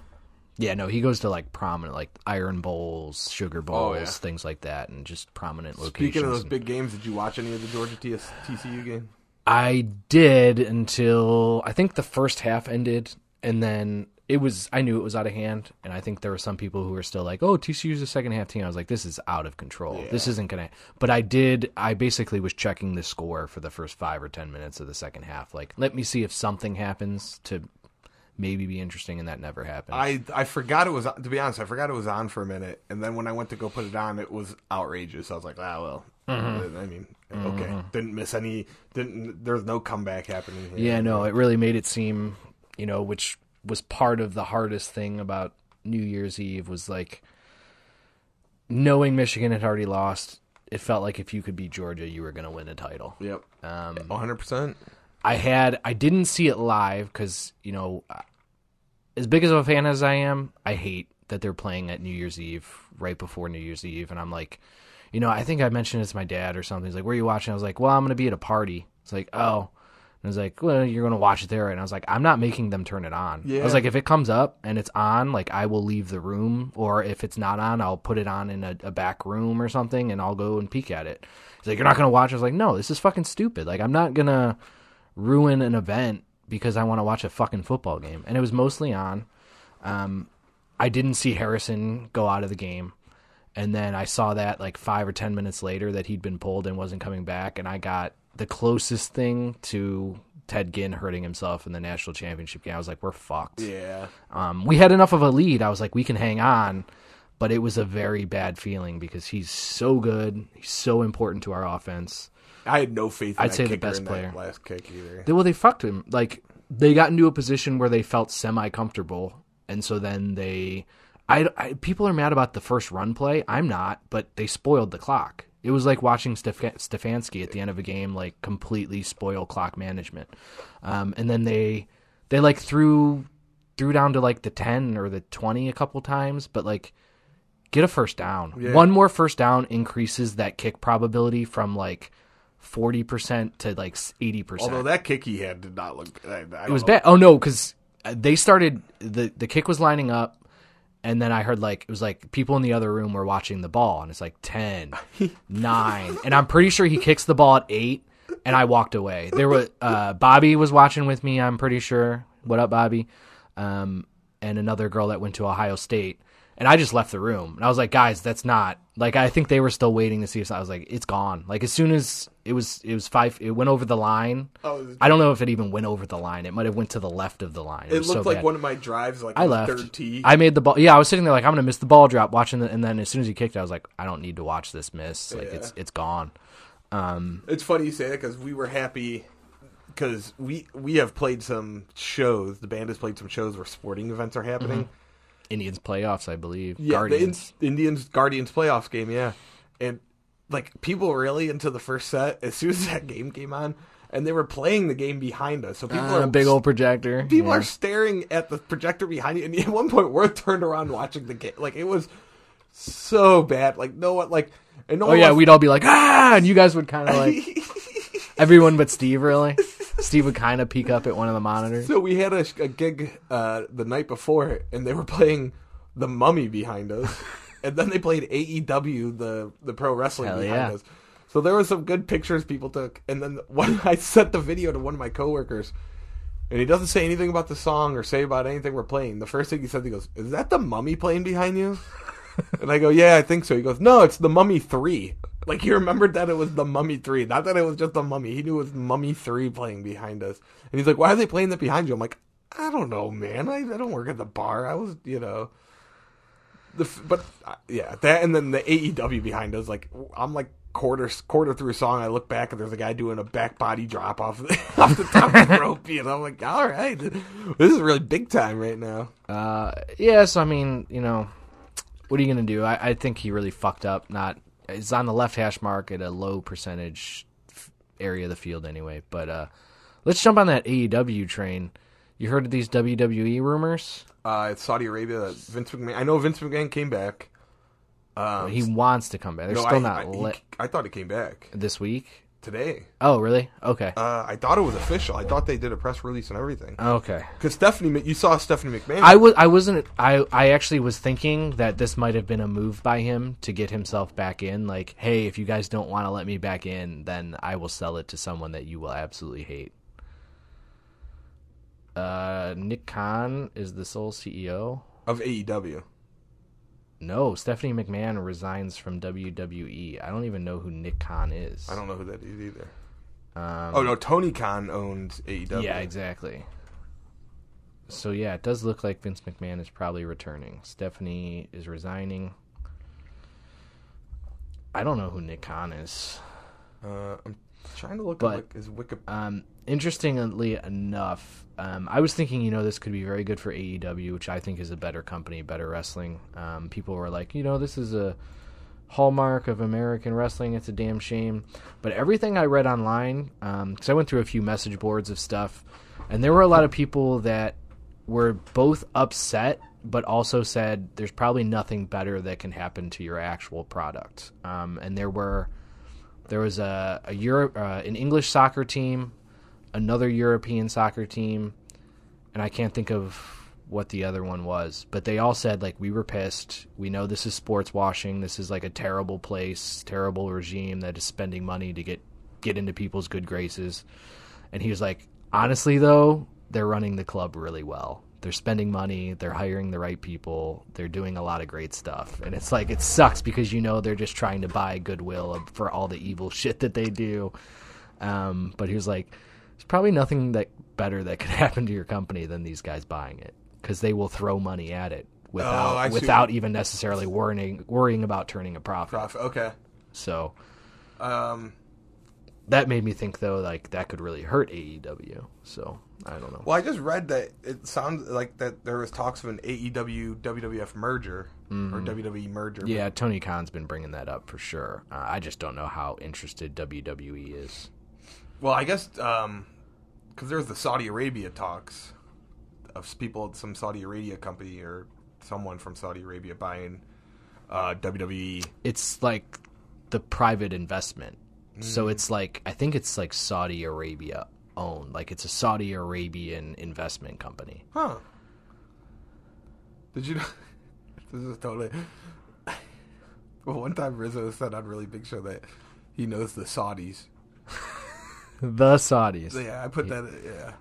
Yeah, no, he goes to like prominent, like Iron Bowls, Sugar Bowls, Oh, yeah. things like that, and just prominent locations. Speaking of those And- big games, did you watch any of the Georgia TS, TCU game? I did until I think the first half ended, and then it was. I knew it was out of hand, and I think there were some people who were still like, "Oh, TCU's a second half team." I was like, "This is out of control. This isn't gonna." But I did. I basically was checking the score for the first five or ten minutes of the second half. Like, let me see if something happens to maybe be interesting, and that never happened. I I forgot it was to be honest. I forgot it was on for a minute, and then when I went to go put it on, it was outrageous. I was like, ah, well. Mm-hmm. I mean, okay, didn't miss any. Didn't there's no comeback happening. Here. Yeah, no, it really made it seem, you know, which was part of the hardest thing about New Year's Eve was like knowing Michigan had already lost. It felt like if you could beat Georgia, you were going to win a title. Yep. Um, 100. percent I had, I didn't see it live because you know, as big as a fan as I am, I hate that they're playing at New Year's Eve right before New Year's Eve, and I'm like, you know, I think I mentioned it to my dad or something. He's like, "Where are you watching?" I was like, "Well, I'm going to be at a party." It's like, "Oh." And I was like, "Well, you're going to watch it there," and I was like, "I'm not making them turn it on." I was like, "If it comes up and it's on, like I will leave the room, or if it's not on, I'll put it on in a, a back room or something, and I'll go and peek at it." He's like, "You're not going to watch?" I was like, "No, this is fucking stupid. Like I'm not gonna." ruin an event because I want to watch a fucking football game. And it was mostly on. Um, I didn't see Harrison go out of the game. And then I saw that like five or 10 minutes later that he'd been pulled and wasn't coming back. And I got the closest thing to Ted Ginn hurting himself in the national championship game. I was like, we're fucked. Yeah. Um, we had enough of a lead. I was like, we can hang on. But it was a very bad feeling because he's so good. He's so important to our offense. I had no faith. In I'd that say the best player. last kick either. They, well, they fucked him. Like they got into a position where they felt semi comfortable, and so then they I, I people are mad about the first run play. I'm not, but they spoiled the clock. It was like watching Stef- Stefanski at the end of a game, like completely spoil clock management. Um, and then they they like threw threw down to like the ten or the twenty a couple times, but like get a first down. Yeah. One more first down increases that kick probability from like forty percent to like eighty percent. Although that kick he had did not look. I, I It was know. bad. Oh no, because they started the the kick was lining up, and then I heard like it was like people in the other room were watching the ball, and it's like 10, 9. and I'm pretty sure he kicks the ball at eight, and I walked away. There was uh, Bobby was watching with me. I'm pretty sure. What up, Bobby? Um, and another girl that went to Ohio State. And I just left the room, and I was like, "Guys, that's not like." I think they were still waiting to see if I was like, "It's gone." Like as soon as it was, it was five. It went over the line. Oh, I don't know if it even went over the line. It might have went to the left of the line. It, It looked so like bad. one of my drives, like I left. third tee. I made the ball. Yeah, I was sitting there like I'm gonna miss the ball drop, watching the, and then as soon as he kicked, I was like, I don't need to watch this miss. Like it's it's gone. Um, It's funny you say that because we were happy because we we have played some shows. The band has played some shows where sporting events are happening. Indians playoffs, I believe. Yeah, Guardians. the In- Indians Guardians playoffs game. Yeah, and like people were really into the first set as soon as that game came on, and they were playing the game behind us. So people Uh, are a big old projector. people Yeah. are staring at the projector behind you. And at one point, we're turned around watching the game. Like it was so bad. Like no one like. And no Oh yeah, wants- we'd all be like ah, and you guys would kind of like everyone but Steve. Really, Steve would kind of peek up at one of the monitors. So we had a, a gig uh, the night before, and they were playing the Mummy behind us, and then they played AEW, the the pro wrestling Hell behind yeah. us. So there were some good pictures people took, and then one I sent the video to one of my coworkers, and he doesn't say anything about the song or say about anything we're playing. The first thing he said, he goes, "Is that the Mummy playing behind you?" And I go, "Yeah, I think so." He goes, "No, it's the Mummy 3. Like he remembered that it was the Mummy Three, not that it was just the Mummy. He knew it was Mummy Three playing behind us, and he's like, "Why are they playing that behind you?" I'm like, "I don't know, man. I, I don't work at the bar. I was, you know." The f- but uh, yeah, that and then the AEW behind us. Like I'm like quarter quarter through a song, I look back and there's a guy doing a back body drop off the, off the top of the rope, and I'm like, "All right, this is really big time right now." Uh, yes, I mean, you know, what are you gonna do? I, I think he really fucked up. Not it's on the left hash mark at a low percentage f- area of the field anyway. But uh, let's jump on that AEW train. You heard of these WWE rumors? Uh, it's Saudi Arabia. Vince McMahon. I know Vince McMahon came back. Um, he wants to come back. They're no, still I, not I, he- I thought he came back this week. Today. Oh, really? Okay. Uh, I thought it was official. I thought they did a press release and everything. Okay. Because Stephanie, you saw Stephanie McMahon. I was I wasn't I I actually was thinking that this might have been a move by him to get himself back in like hey if you guys don't want to let me back in then I will sell it to someone that you will absolutely hate. Uh Nick Khan is the sole CEO. of AEW. No, Stephanie McMahon resigns from WWE. I don't even know who Nick Khan is. I don't know who that is either. Um, Oh no, Tony Khan owns AEW. Yeah, exactly. So yeah, it does look like Vince McMahon is probably returning. Stephanie is resigning. I don't know who Nick Khan is. Uh, I'm trying to look But- like, his Wikipedia. Um, interestingly enough, um, I was thinking, you know, this could be very good for AEW, which I think is a better company, better wrestling. Um, people were like, you know, this is a hallmark of American wrestling. It's a damn shame. But everything I read online, because I went through a few message boards of stuff, and there were a lot of people that were both upset, but also said there's probably nothing better that can happen to your actual product. Um, and there were there was a, a Europe, uh, an English soccer team, another European soccer team, and I can't think of what the other one was. But they all said like we were pissed. We know this is sports washing. This is like a terrible place, terrible regime that is spending money to get get into people's good graces. And he was like, honestly though, they're running the club really well. They're spending money, they're hiring the right people, they're doing a lot of great stuff. And it's like it sucks because you know they're just trying to buy goodwill for all the evil shit that they do. Um, but he was like, there's probably nothing that better that could happen to your company than these guys buying it because they will throw money at it without Oh, without even necessarily worrying worrying about turning a profit. Prof. Okay. So Um, that made me think though, like that could really hurt AEW. So I don't know. Well, I just read that it sounds like that there was talks of an AEW WWF merger or WWE merger. Yeah, Tony Khan's been bringing that up for sure. Uh, I just don't know how interested WWE is. Well, I guess because there's the Saudi Arabia talks of people, some Saudi Arabia company or someone from Saudi Arabia buying uh, WWE. It's like the private investment. So it's like I think it's like Saudi Arabia owned. Like it's a Saudi Arabian investment company. Huh? Did you know? this is totally. Well, one time Rizzo said on Really Big Show that he knows the Saudis. The Saudis. Yeah, I put that. Yeah,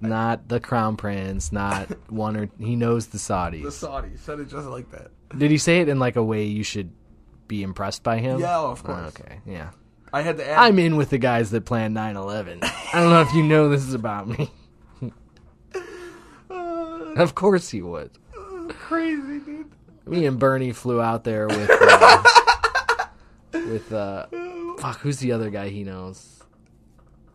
not the crown prince, not one or he knows the Saudis. the Saudis. Said it just like that. Did he say it in like a way you should be impressed by him? Yeah, of Oh, course. okay, yeah. I had to add. I'm in with the guys that planned 9/11. I don't know if you know this is about me. of course he would. crazy, dude. Me and Bernie flew out there with uh, with uh fuck who's the other guy he knows?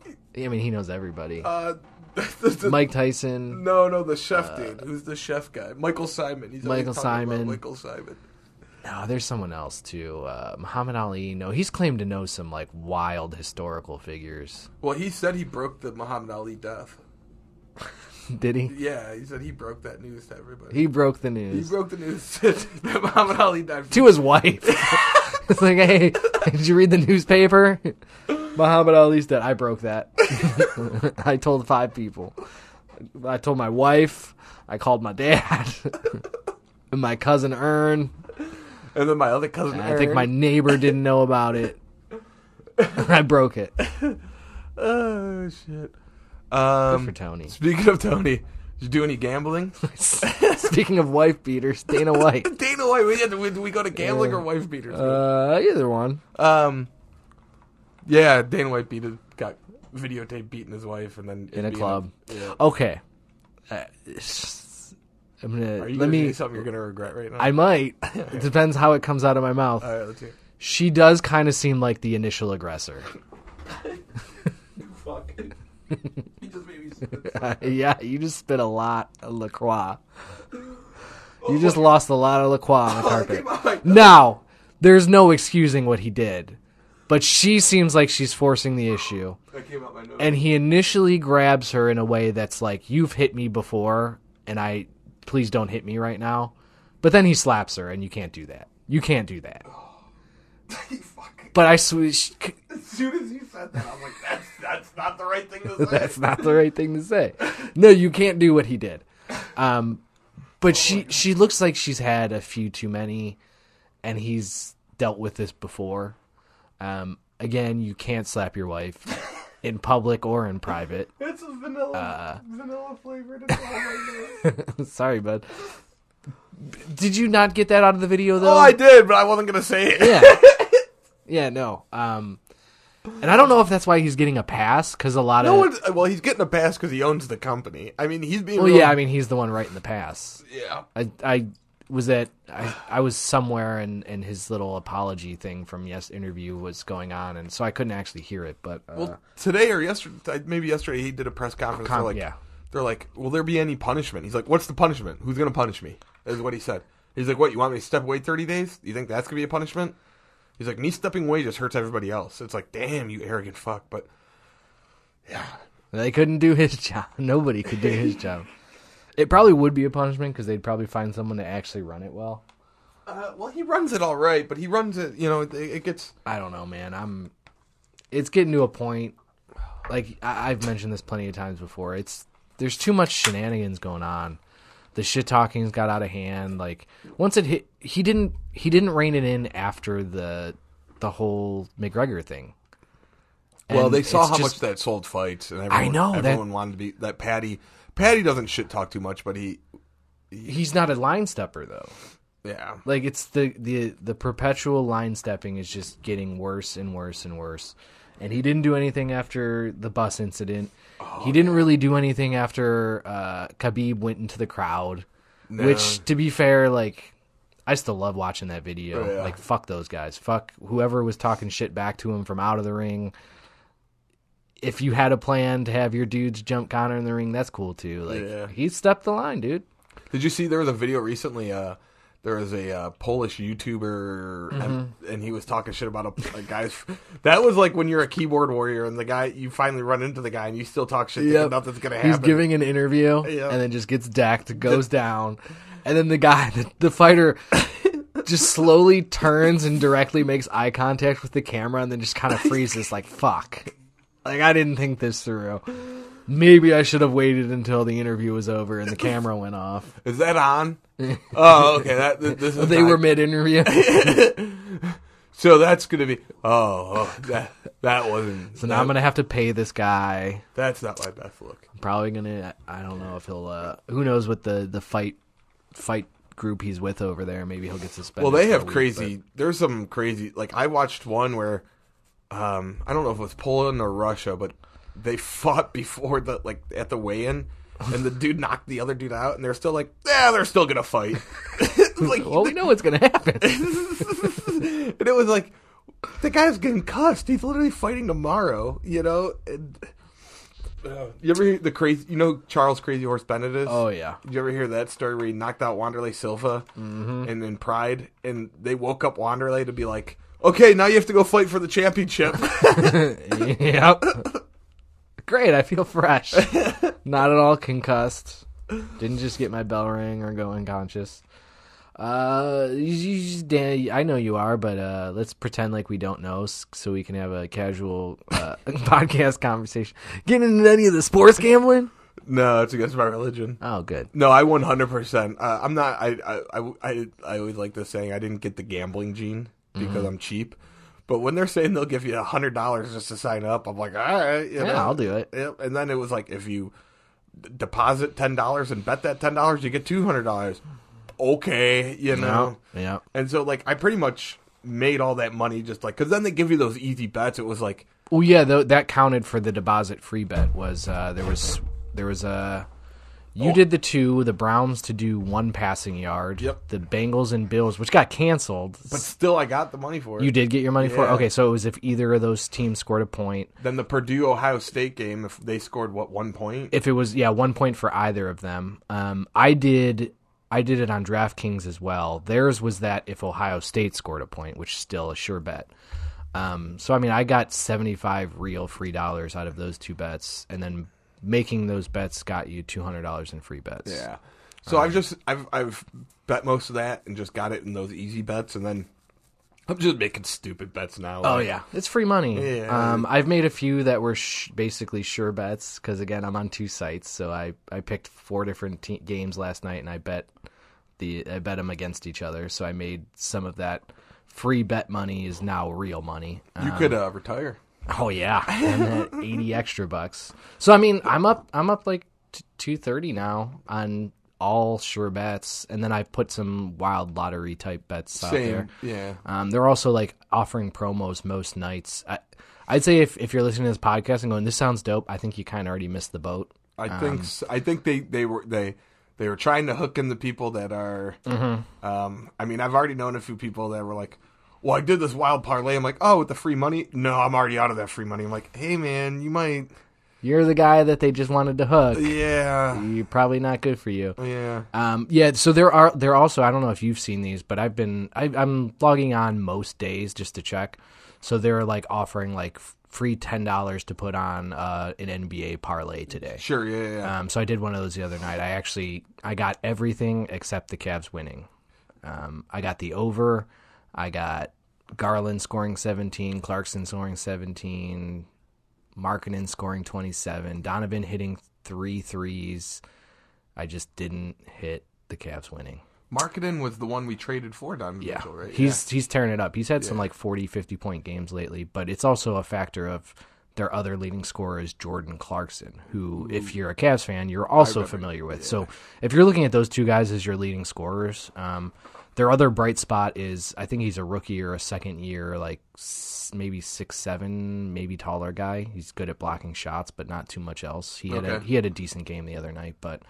I mean he knows everybody. Uh, the- the- Mike Tyson. No, no, the chef dude. Who's the chef guy? Michael Symon. He's Michael Symon. Michael Symon. No, there's someone else too. Uh, Muhammad Ali. No, he's claimed to know some like wild historical figures. Well, he said he broke the Muhammad Ali death. Did he? Yeah, he said he broke that news to everybody. He broke the news. He broke the news that Muhammad Ali died. to his wife. it's like, hey, did you read the newspaper? Muhammad Ali's dead. I broke that. I told five people. I told my wife. I called my dad. and my cousin Ern. And then my other cousin. I think my neighbor didn't know about it. I broke it. Oh shit. Good Um, for Tony. speaking of Tony, did you do any gambling? Speaking of wife beaters, Dana White. Dana White. We had to, we go to gambling or wife beaters. Uh, either one. um, yeah, Dana White beat got videotape beating his wife, and then In a club. yeah. Okay. Uh, I'm gonna Are you let gonna me. say something you're gonna regret right now? I might. It depends how it comes out of my mouth. All right, let's hear. She does kind of seem like the initial aggressor. Fuck. he just made me. spit. yeah, you just spit a lot of La Croix. You just lost a lot of La Croix on the oh, carpet. came out like- Now, there's no excusing what he did, but she seems like she's forcing the issue. That came out my nose. And he initially grabs her in a way that's like, "You've hit me before, and I please don't hit me right now." But then he slaps her, and you can't do that. You can't do that. But I swear, As soon as you said that, I'm like, that's that's not the right thing to say. that's not the right thing to say. No, you can't do what he did. Um, but she she looks like she's had a few too many, and he's dealt with this before. Um, again, you can't slap your wife in public or in private. It's a vanilla, Uh, vanilla flavored. It's all right now. Sorry, bud. Did you not get that out of the video though? oh, I did, but I wasn't gonna say it. yeah, yeah, no. Um, and I don't know if that's why he's getting a pass because a lot No of one's, well, he's getting a pass because he owns the company. I mean, he's being. well, real- yeah. I mean, he's the one writing the pass. yeah. I I was that I, I was somewhere and and his little apology thing from yes interview was going on and so I couldn't actually hear it but uh, Well, today or yesterday, maybe yesterday, he did a press conference. Com- they're like, yeah. they're like, will there be any punishment? He's like, what's the punishment? Who's gonna punish me? Is what he said. He's like, what? You want me to step away thirty days? You think that's gonna be a punishment? He's like, me stepping away just hurts everybody else. It's like, damn, you arrogant fuck. But yeah, they couldn't do his job nobody could do his job it probably would be a punishment because they'd probably find someone to actually run it well uh, well, he runs it all right, but he runs it. You know, it, it gets. I don't know man I'm it's getting to a point like I, I've mentioned this plenty of times before it's there's too much shenanigans going on the shit talking's got out of hand like once it hit he didn't he didn't rein it in after the the whole McGregor thing Well, they saw how just- much that sold fights, and everyone, know, that- everyone wanted to be that. Paddy, Paddy doesn't shit talk too much, but he, he's not a line stepper though. Yeah, like it's the the the perpetual line stepping is just getting worse and worse and worse. And he didn't do anything after the bus incident. Oh, he didn't really do anything after uh khabib went into the crowd which to be fair like i still love watching that video. Oh, yeah. like fuck those guys. Fuck whoever was talking shit back to him from out of the ring if you had a plan to have your dudes jump Conor in the ring, that's cool too. Like Yeah. he stepped the line, dude. Did you see there was a video recently? Uh, there was a uh, Polish YouTuber, Mm-hmm. and, and he was talking shit about a, a guy's. That was like when you're a keyboard warrior and the guy you finally run into the guy and you still talk shit. Yep. nothing's gonna happen. He's giving an interview Yeah. and then just gets decked, goes down, and then the guy, the, the fighter, just slowly turns and directly makes eye contact with the camera, and then just kind of freezes, like "fuck." Like I didn't think this through. Maybe I should have waited until the interview was over and the camera went off. Is that on? oh, okay. That this is They not- were mid interview. So that's gonna be. Oh, oh that that wasn't. So now I'm gonna have to pay this guy. That's not my best look. I'm probably gonna. I don't know if he'll. uh Who knows what the the fight fight group he's with over there? Maybe he'll get suspended. Well, they have week, crazy. There's some crazy. Like I watched one where, um, I don't know if it was Poland or Russia, but they fought before the like at the weigh-in, and the dude knocked the other dude out, and they're still like, yeah, they're still gonna fight. like, Well, we know what's gonna happen. and it was like, the guy's getting cussed. He's literally fighting tomorrow. You know. And, uh, you ever hear the crazy? You know Charles Crazy Horse Bennett is. oh yeah. Did you ever hear that story where he knocked out Wanderlei Silva and then Pride, and they woke up Wanderlei to be like, "Okay, now you have to go fight for the championship." yep. Great. I feel fresh. Not at all concussed. Didn't just get my bell ring or go unconscious. Uh, you, you just, Dan, I know you are, but uh, let's pretend like we don't know, so we can have a casual uh, podcast conversation. Getting into any of the sports gambling? no, it's against my religion. Oh, good. No, I one hundred percent. I'm not. I, I I I I always like this saying. I didn't get the gambling gene because I'm cheap. But when they're saying they'll give you a hundred dollars just to sign up, I'm like, all right, you Yeah, know. I'll do it. And then it was like, if you deposit ten dollars and bet that ten dollars, you get two hundred dollars. Okay, you know. Yeah. And so, like, I pretty much made all that money just like because then they give you those easy bets. It was like, Well, yeah, th- that counted for the deposit free bet. Was uh, there was there was a you Oh. did the two the Browns to do one passing yard. Yep. The Bengals and Bills, which got canceled. but still, I got the money for it. you did get your money for it. Okay, so it was if either of those teams scored a point. Then the Purdue Ohio State game, if they scored what one point, If it was yeah one point for either of them. Um, I did. I did it on DraftKings as well. Theirs was that if Ohio State scored a point, which is still a sure bet. Um, so I mean, I got seventy five real free dollars out of those two bets, and then making those bets got you two hundred dollars in free bets. Yeah. So I've just I've I've bet most of that and just got it in those easy bets, and then I'm just making stupid bets now. Oh yeah, it's free money. Yeah. Um, I've made a few that were sh- basically sure bets because again, I'm on two sites, so I I picked four different te- games last night, and I bet the I bet them against each other. So I made some of that free bet money is now real money. You Um, could uh, retire. Oh yeah, and that eighty extra bucks. So I mean, I'm up. I'm up like t- two thirty now on all sure bets, and then I put some wild lottery type bets out there. Yeah. Um, they're also like offering promos most nights. I, I'd say if, if you're listening to this podcast and going, "This sounds dope," I think you kind of already missed the boat. I Um, think s I think they they were they they were trying to hook in the people that are. Mm-hmm. Um, I mean, I've already known a few people that were like, "Well, I did this wild parlay." I'm like, "Oh, with the free money? No, I'm already out of that free money." I'm like, "Hey, man, you might, You're the guy that they just wanted to hook. yeah, You're probably not good for you. yeah." Um, yeah, so there are there also I don't know if you've seen these, but I've been I, I'm logging on most days just to check. So they're like offering like free ten dollars to put on uh, an NBA parlay today. Sure, yeah, yeah. yeah. Um, so I did one of those the other night. I actually I got everything except the Cavs winning. Um, I got the over. I got Garland scoring 17, Clarkson scoring 17, Markkanen scoring 27, Donovan hitting three threes. I just didn't hit the Cavs winning. Markkanen was the one we traded for Donovan Yeah. Mitchell, right? He's he's tearing it up. He's had some like 40, 50 point games lately, but it's also a factor of their other leading scorer is Jordan Clarkson, who, if you're a Cavs fan, you're also familiar with. So if you're looking at those two guys as your leading scorers, um, their other bright spot is I think he's a rookie or a second year, like maybe six seven, maybe taller guy. He's good at blocking shots, but not too much else. He had a, he had a decent game the other night, but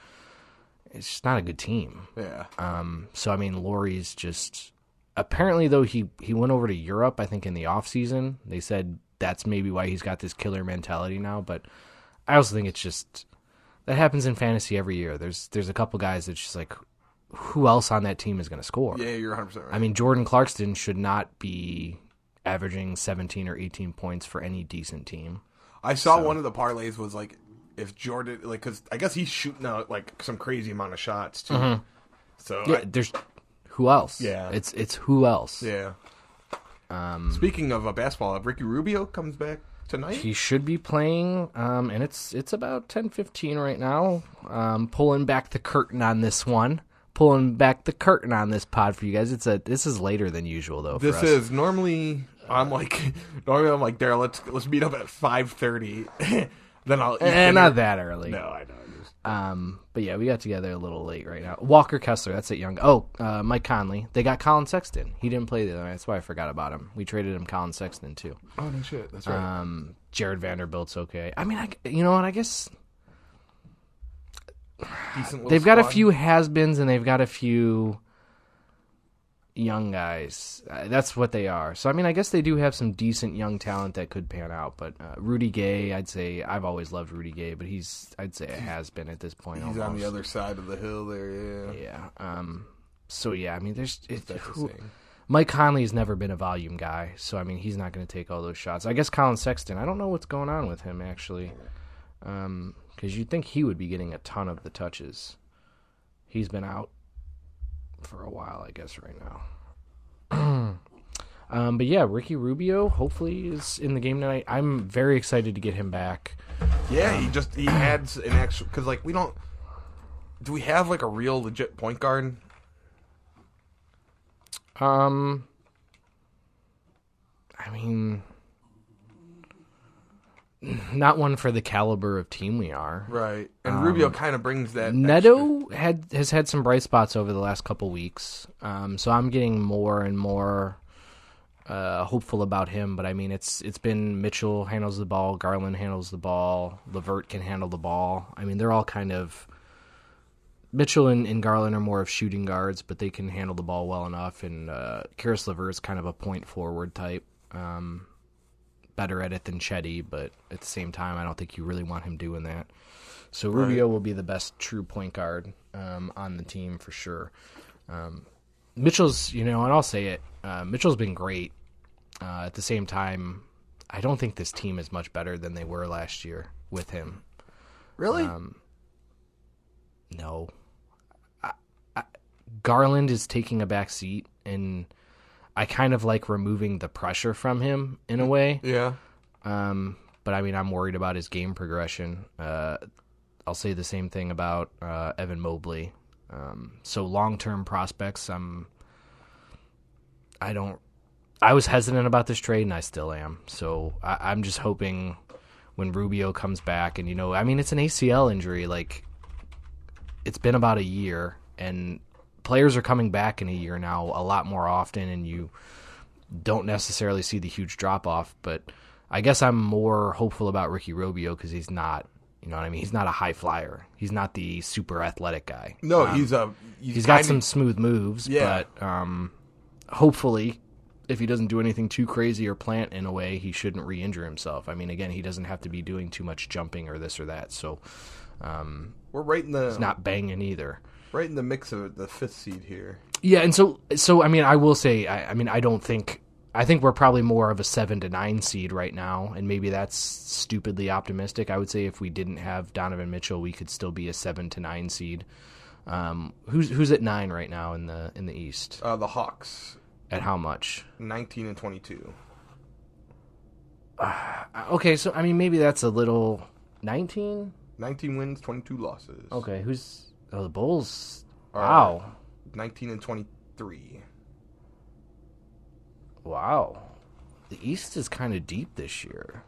it's just not a good team. yeah. Um, so I mean, Lauri's just apparently though he he went over to Europe. I think in the off season they said that's maybe why he's got this killer mentality now. But I also think it's just that happens in fantasy every year. There's there's a couple guys that's just like, who else on that team is going to score? Yeah, you're 100 percent right. I mean, Jordan Clarkson should not be averaging 17 or 18 points for any decent team. I saw one of the parlays was like if Jordan like because I guess he's shooting out like some crazy amount of shots too. So Yeah, I- there's who else? Yeah. it's it's who else? yeah. Um, Speaking of uh, basketball, Ricky Rubio comes back tonight. he should be playing, um, and it's it's about 10-15 right now. Um, pulling back the curtain on this one, pulling back the curtain on this pod for you guys. It's a this is later than usual though. For This us. is normally I'm like normally I'm like Daryl. Let's let's meet up at five thirty. then I'll eat eh, not that early. No, I know. Just- Um, but yeah, we got together a little late right now. Walker Kessler, that's it. Young. Oh, uh, Mike Conley. They got Collin Sexton. He didn't play the other night. That's why I forgot about him. We traded him Collin Sexton too. Oh no shit. That's right. Um, Jarred Vanderbilt's okay. I mean, I, you know what? I guess Decent. They've got a few has-beens and they've got a few young guys. Uh, that's what they are. So I mean, I guess they do have some decent young talent that could pan out. But uh, Rudy Gay, I'd say I've always loved Rudy Gay, but he's I'd say a has-been at this point. He's on the other side of the hill there. Yeah. Yeah. Um. So yeah, I mean, there's it, That's the who, saying. Mike Conley's never been a volume guy, so I mean, he's not going to take all those shots. I guess Collin Sexton. I don't know what's going on with him actually, um, because you'd think he would be getting a ton of the touches. He's been out for a while, I guess, right now. um, but yeah, Ricky Rubio hopefully is in the game tonight. I'm very excited to get him back. Yeah, he just he adds an extra because like we don't. Do we have like a real legit point guard? Um, I mean, not one for the caliber of team we are. Right. And Rubio kind of brings that. extra- Neto had has had some bright spots over the last couple weeks, um, so I'm getting more and more uh, hopeful about him. But I mean, it's it's been Mitchell handles the ball, Garland handles the ball, LeVert can handle the ball. I mean, they're all kind of Mitchell and, and Garland are more of shooting guards, but they can handle the ball well enough. And uh, Caris LeVert is kind of a point forward type. Um, better at it than Chetty, but at the same time, I don't think you really want him doing that. So Rubio will be the best true point guard um, on the team for sure. Um, Mitchell's, you know, and I'll say it, uh, Mitchell's been great. Uh, at the same time, I don't think this team is much better than they were last year with him. Really? Um, no. I, I, Garland is taking a back seat, and I kind of like removing the pressure from him in a way. yeah. Um, but I mean, I'm worried about his game progression. Uh, I'll say the same thing about uh, Evan Mobley. Um, so long term prospects, I'm. I don't. I was hesitant about this trade, and I still am. So I, I'm just hoping when Rubio comes back, and you know, I mean, it's an ACL injury. Like, it's been about a year, and players are coming back in a year now a lot more often, and you don't necessarily see the huge drop off, but I guess I'm more hopeful about Ricky Rubio because he's not, you know what I mean? He's not a high flyer. He's not the super athletic guy. No, Um, he's a. He's, he's got some smooth moves, Yeah. but um, hopefully, if he doesn't do anything too crazy or plant in a way, he shouldn't re-injure himself. I mean, again, he doesn't have to be doing too much jumping or this or that, so um, We're right in the he's not banging either. Right in the mix of the fifth seed here. Yeah, and so so I mean, I will say, I, I mean, I don't think I think we're probably more of a seven to nine seed right now, and maybe that's stupidly optimistic. I would say if we didn't have Donovan Mitchell, we could still be a seven to nine seed. Um, who's who's at nine right now in the in the East? Uh, the Hawks, At how much? nineteen and twenty-two. Uh, Okay, so I mean, maybe that's a little nineteen. Nineteen wins, twenty-two losses. Okay, who's oh the Bulls? Are Wow, Nineteen and twenty-three. Wow. The East is kind of deep this year,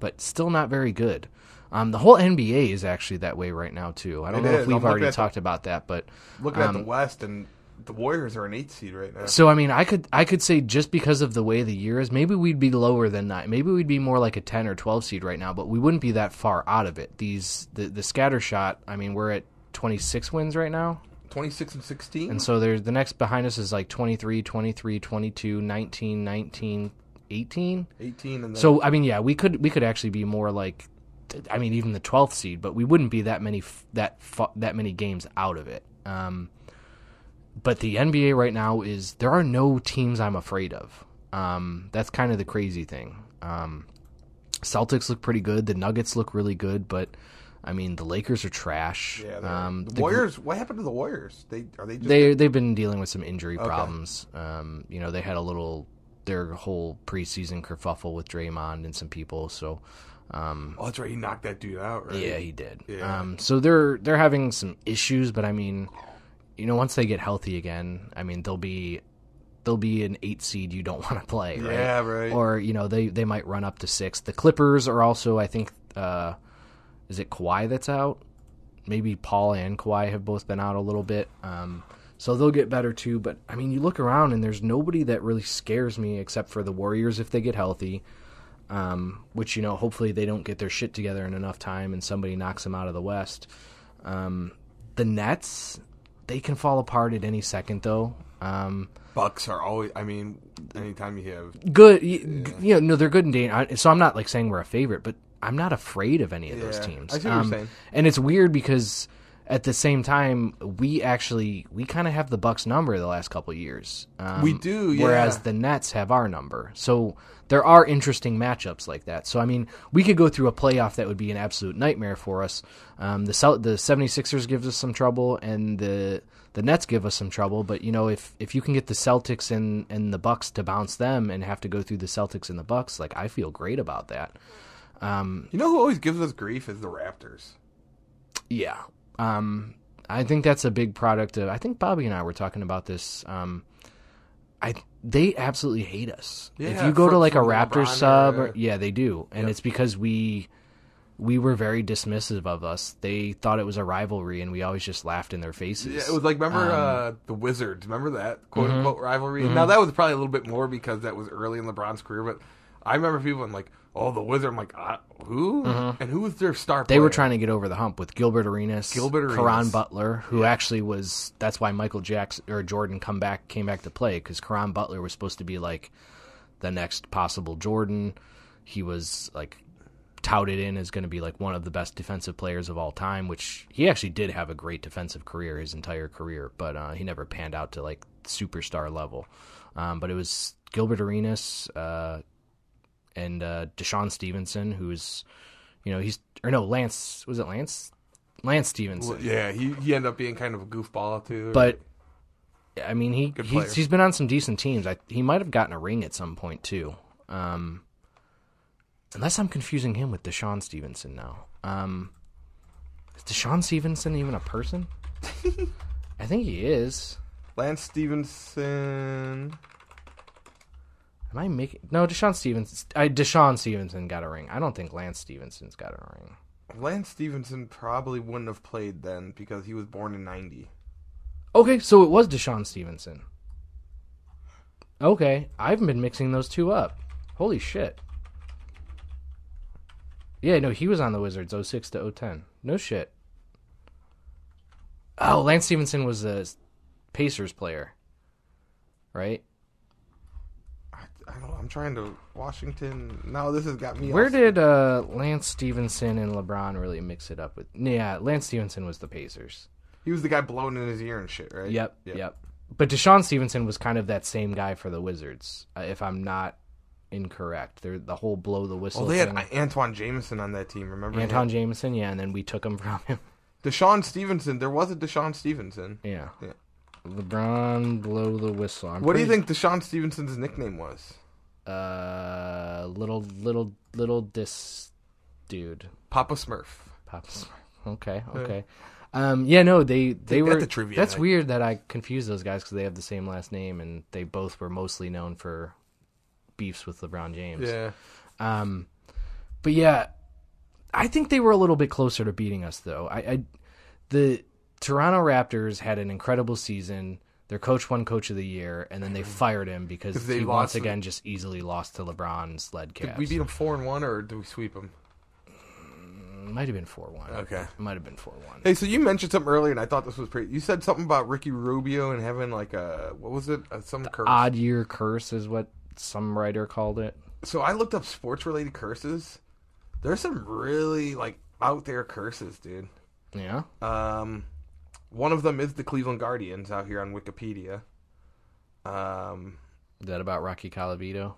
but still not very good. Um, the whole NBA is actually that way right now too. I don't It know is. if we've already at the- talked about that, but Looking at the Um, West, and the Warriors are an eight seed right now. so I mean, I could I could say just because of the way the year is, maybe we'd be lower than nine. Maybe we'd be more like a ten or twelve seed right now, but we wouldn't be that far out of it. These the the scatter shot. I mean, we're at twenty six wins right now. Twenty-six and sixteen. And so there's the next behind us is like 23, 23, 22, 19, 19, 18. 18 and then So I mean, yeah, we could we could actually be more like, I mean, even the 12th seed, but we wouldn't be that many f- that that many games out of it. Um, but the NBA right now is there are no teams I'm afraid of. Um, that's kind of the crazy thing. Um, Celtics look pretty good. The Nuggets look really good, but I mean, the Lakers are trash. yeah, um, the Gr- Warriors. What happened to the Warriors? They are they just they they've been dealing with some injury Okay. problems. Um, you know, they had a little their whole preseason kerfuffle with Draymond and some people. So, um, Oh, that's right. He knocked that dude out, right? yeah, he did. Yeah. Um, so they're they're having some issues, but I mean, you know, once they get healthy again, I mean, they'll be they'll be an eight seed you don't want to play, right? Yeah, right. Or you know, they they might run up to six. The Clippers are also, I think, uh, is it Kawhi that's out? Maybe Paul and Kawhi have both been out a little bit. Um, so they'll get better too. But I mean, you look around and there's nobody that really scares me except for the Warriors if they get healthy. Um, which you know, hopefully they don't get their shit together in enough time and somebody knocks them out of the West. Um, the Nets, they can fall apart at any second though. Um, Bucks are always. I mean, anytime you have good, you, you know, no, they're good and dangerous. So I'm not like saying we're a favorite, but I'm not afraid of any of those teams. Um, I see what you're saying. And it's weird because at the same time, we actually we kind of have the Bucks number the last couple of years. Um, We do, Whereas the Nets have our number. So there are interesting matchups like that. So I mean, we could go through a playoff that would be an absolute nightmare for us. Um, the Cel- the 76ers gives us some trouble, and the the Nets give us some trouble. But you know, if if you can get the Celtics and and the Bucks to bounce them and have to go through the Celtics and the Bucks, like I feel great about that. You know who always gives us grief is the Raptors. Yeah. Um, I think that's a big product of. I think Bobby and I were talking about this. Um, I they absolutely hate us. if you go to like a Raptor sub, or, yeah, they do, and Yep. it's because we we were very dismissive of us. They thought it was a rivalry, and we always just laughed in their faces. Yeah, it was like remember Um, uh, the Wizards. Remember that quote Mm-hmm. unquote rivalry. Now that was probably a little bit more because that was early in LeBron's career. But I remember people being like, "Oh, the Wizard." I'm like, uh, "Who?" And who was their star? Mm-hmm. They player? were trying to get over the hump with Gilbert Arenas, Gilbert Caron Butler, who actually was. That's why Michael Jackson or Jordan come back came back to play because Caron Butler was supposed to be like the next possible Jordan. He was like touted in as going to be like one of the best defensive players of all time, which he actually did have a great defensive career his entire career, but uh, he never panned out to like superstar level. Um, but it was Gilbert Arenas uh, and uh, DeShawn Stevenson, who's you know he's or no Lance was it Lance Lance Stephenson, Well, yeah, he he ended up being kind of a goofball too. but. I mean, he he's, he's been on some decent teams. I, he might have gotten a ring at some point too. Um, unless I'm confusing him with DeShawn Stevenson now. Um, is DeShawn Stevenson even a person? I think he is. Lance Stephenson. Am I making no DeShawn Stevenson? I DeShawn Stevenson got a ring. I don't think Lance Stephenson's got a ring. Lance Stephenson probably wouldn't have played then because he was born in '90. Okay, so it was DeShawn Stevenson. Okay, I've been mixing those two up. Holy shit. Yeah, no, he was on the Wizards 06 to 010. No shit. Oh, Lance Stephenson was a Pacers player. Right? I, don't. know. I'm trying to Washington. No, this has got me. Where all- did uh, Lance Stephenson and LeBron really mix it up with? Yeah, Lance Stephenson was the Pacers. he was the guy blowing in his ear and shit, right? Yep, Yeah. yep. But DeShawn Stevenson was kind of that same guy for the Wizards, uh, if I'm not incorrect. They're the whole blow the whistle. Well, they had thing. Antawn Jamison on that team. Remember Anton him? Jameson, yeah, and then we took him from him. DeShawn Stevenson. There was a DeShawn Stevenson. Yeah. Yeah. LeBron blow the whistle. I'm What do you think DeShawn Stevenson's nickname was? Uh, little little little dis dude. Papa Smurf. Papa Smurf. Okay, okay. Um, yeah, no, they they that were. to trivia that's night. weird that I confused those guys because they have the same last name and they both were mostly known for beefs with LeBron James. Yeah. Um, but yeah, I think they were a little bit closer to beating us though. I, I the Toronto Raptors had an incredible season. Their coach won Coach of the Year, and then they fired him because they he once again just easily lost to LeBron's led Did we beat him four and one, or did we sweep him? Might have been four one. Okay. might have been four one. Hey, so you mentioned something earlier, and I thought this was pretty. You said something about Ricky Rubio and having like a what was it? Some curse. Odd year curse is what some writer called it. So I looked up sports related curses. There's some really like out there curses, dude. Yeah. Um, one of them is the Cleveland Guardians out here on Wikipedia. Um, Is that about Rocky Colavito?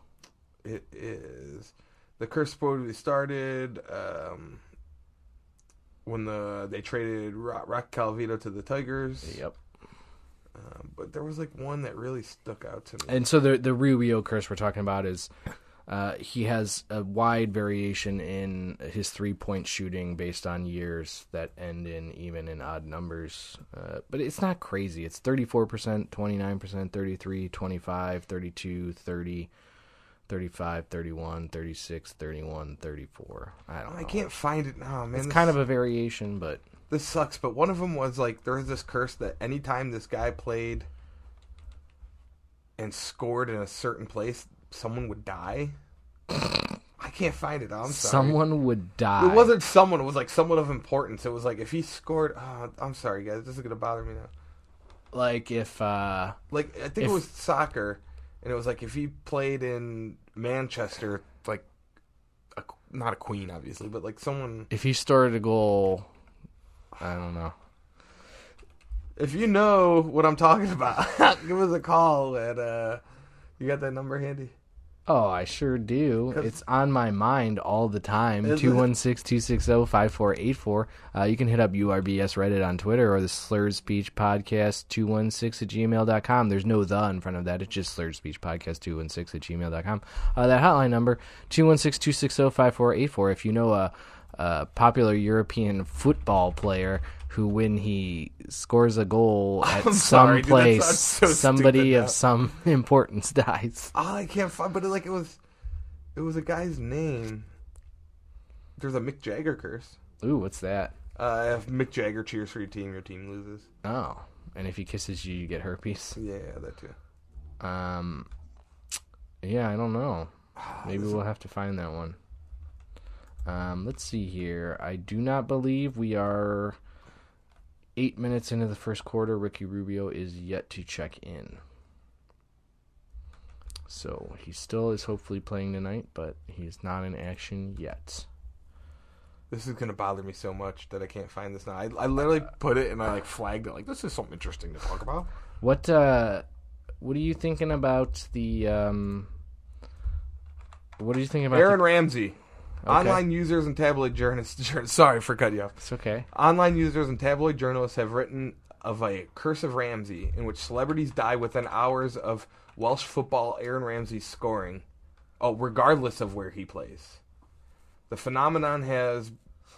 it is the curse supposedly started um, when the they traded Ro- Rocky Colavito to the Tigers. Yep. Um, but there was like one that really stuck out to me. And so the the Rubio curse we're talking about is uh, he has a wide variation in his three point shooting based on years that end in even and odd numbers. Uh, but it's not crazy. It's 34%, 29%, 33, 25, 32, 30, 35, 31, 36, 31, 34. I don't know. I can't find it now, man. It's This- kind of a variation, but this sucks. But one of them was like there was this curse that anytime this guy played and scored in a certain place, someone would die. I can't find it. I'm sorry. someone would die. It wasn't someone. It was like someone of importance. It was like if he scored. Oh, I'm sorry, guys. This is gonna bother me now. like if uh, Like I think If- it was soccer, and it was like if he played in Manchester, like a, not a queen, obviously, but like someone. if he scored a goal. I don't know. If you know what I'm talking about, give us a call at. uh You got that number handy? Oh, I sure do. It's on my mind all the time. Is 216-260-5484. Uh, you can hit up URBS Reddit on Twitter or the Slurred Speech Podcast 216 at gmail.com. There's no the in front of that. It's just Slurred Speech Podcast 216 at gmail.com. Uh, that hotline number, 216-260-5484. If you know a, a popular European football player who, when he scores a goal at I'm some sorry, dude, that place, sounds so somebody stupid of some importance dies. Oh, I can't find. But it, like it was, it was a guy's name. There's a Mick Jagger curse. Ooh, what's that? Uh, if Mick Jagger cheers for your team, your team loses. Oh, and if he kisses you, you get herpes. Yeah, that too. Um, yeah, I don't know. Maybe This- we'll have to find that one. Um, let's see here. I do not believe we are eight minutes into the first quarter. Ricky Rubio is yet to check in. So he still is hopefully playing tonight, but he's not in action yet. This is gonna bother me so much that I can't find this now. I, I literally put it and I like flagged it. Like this is something interesting to talk about. What uh what are you thinking about the um what are you thinking about Aaron the, Ramsey. Online users and tabloid journalists. jour- Sorry for cutting you off. It's okay. Online users and tabloid journalists have written of a curse of Ramsey in which celebrities die within hours of Welsh football Aaron Ramsey scoring. Oh, regardless of where he plays. The phenomenon has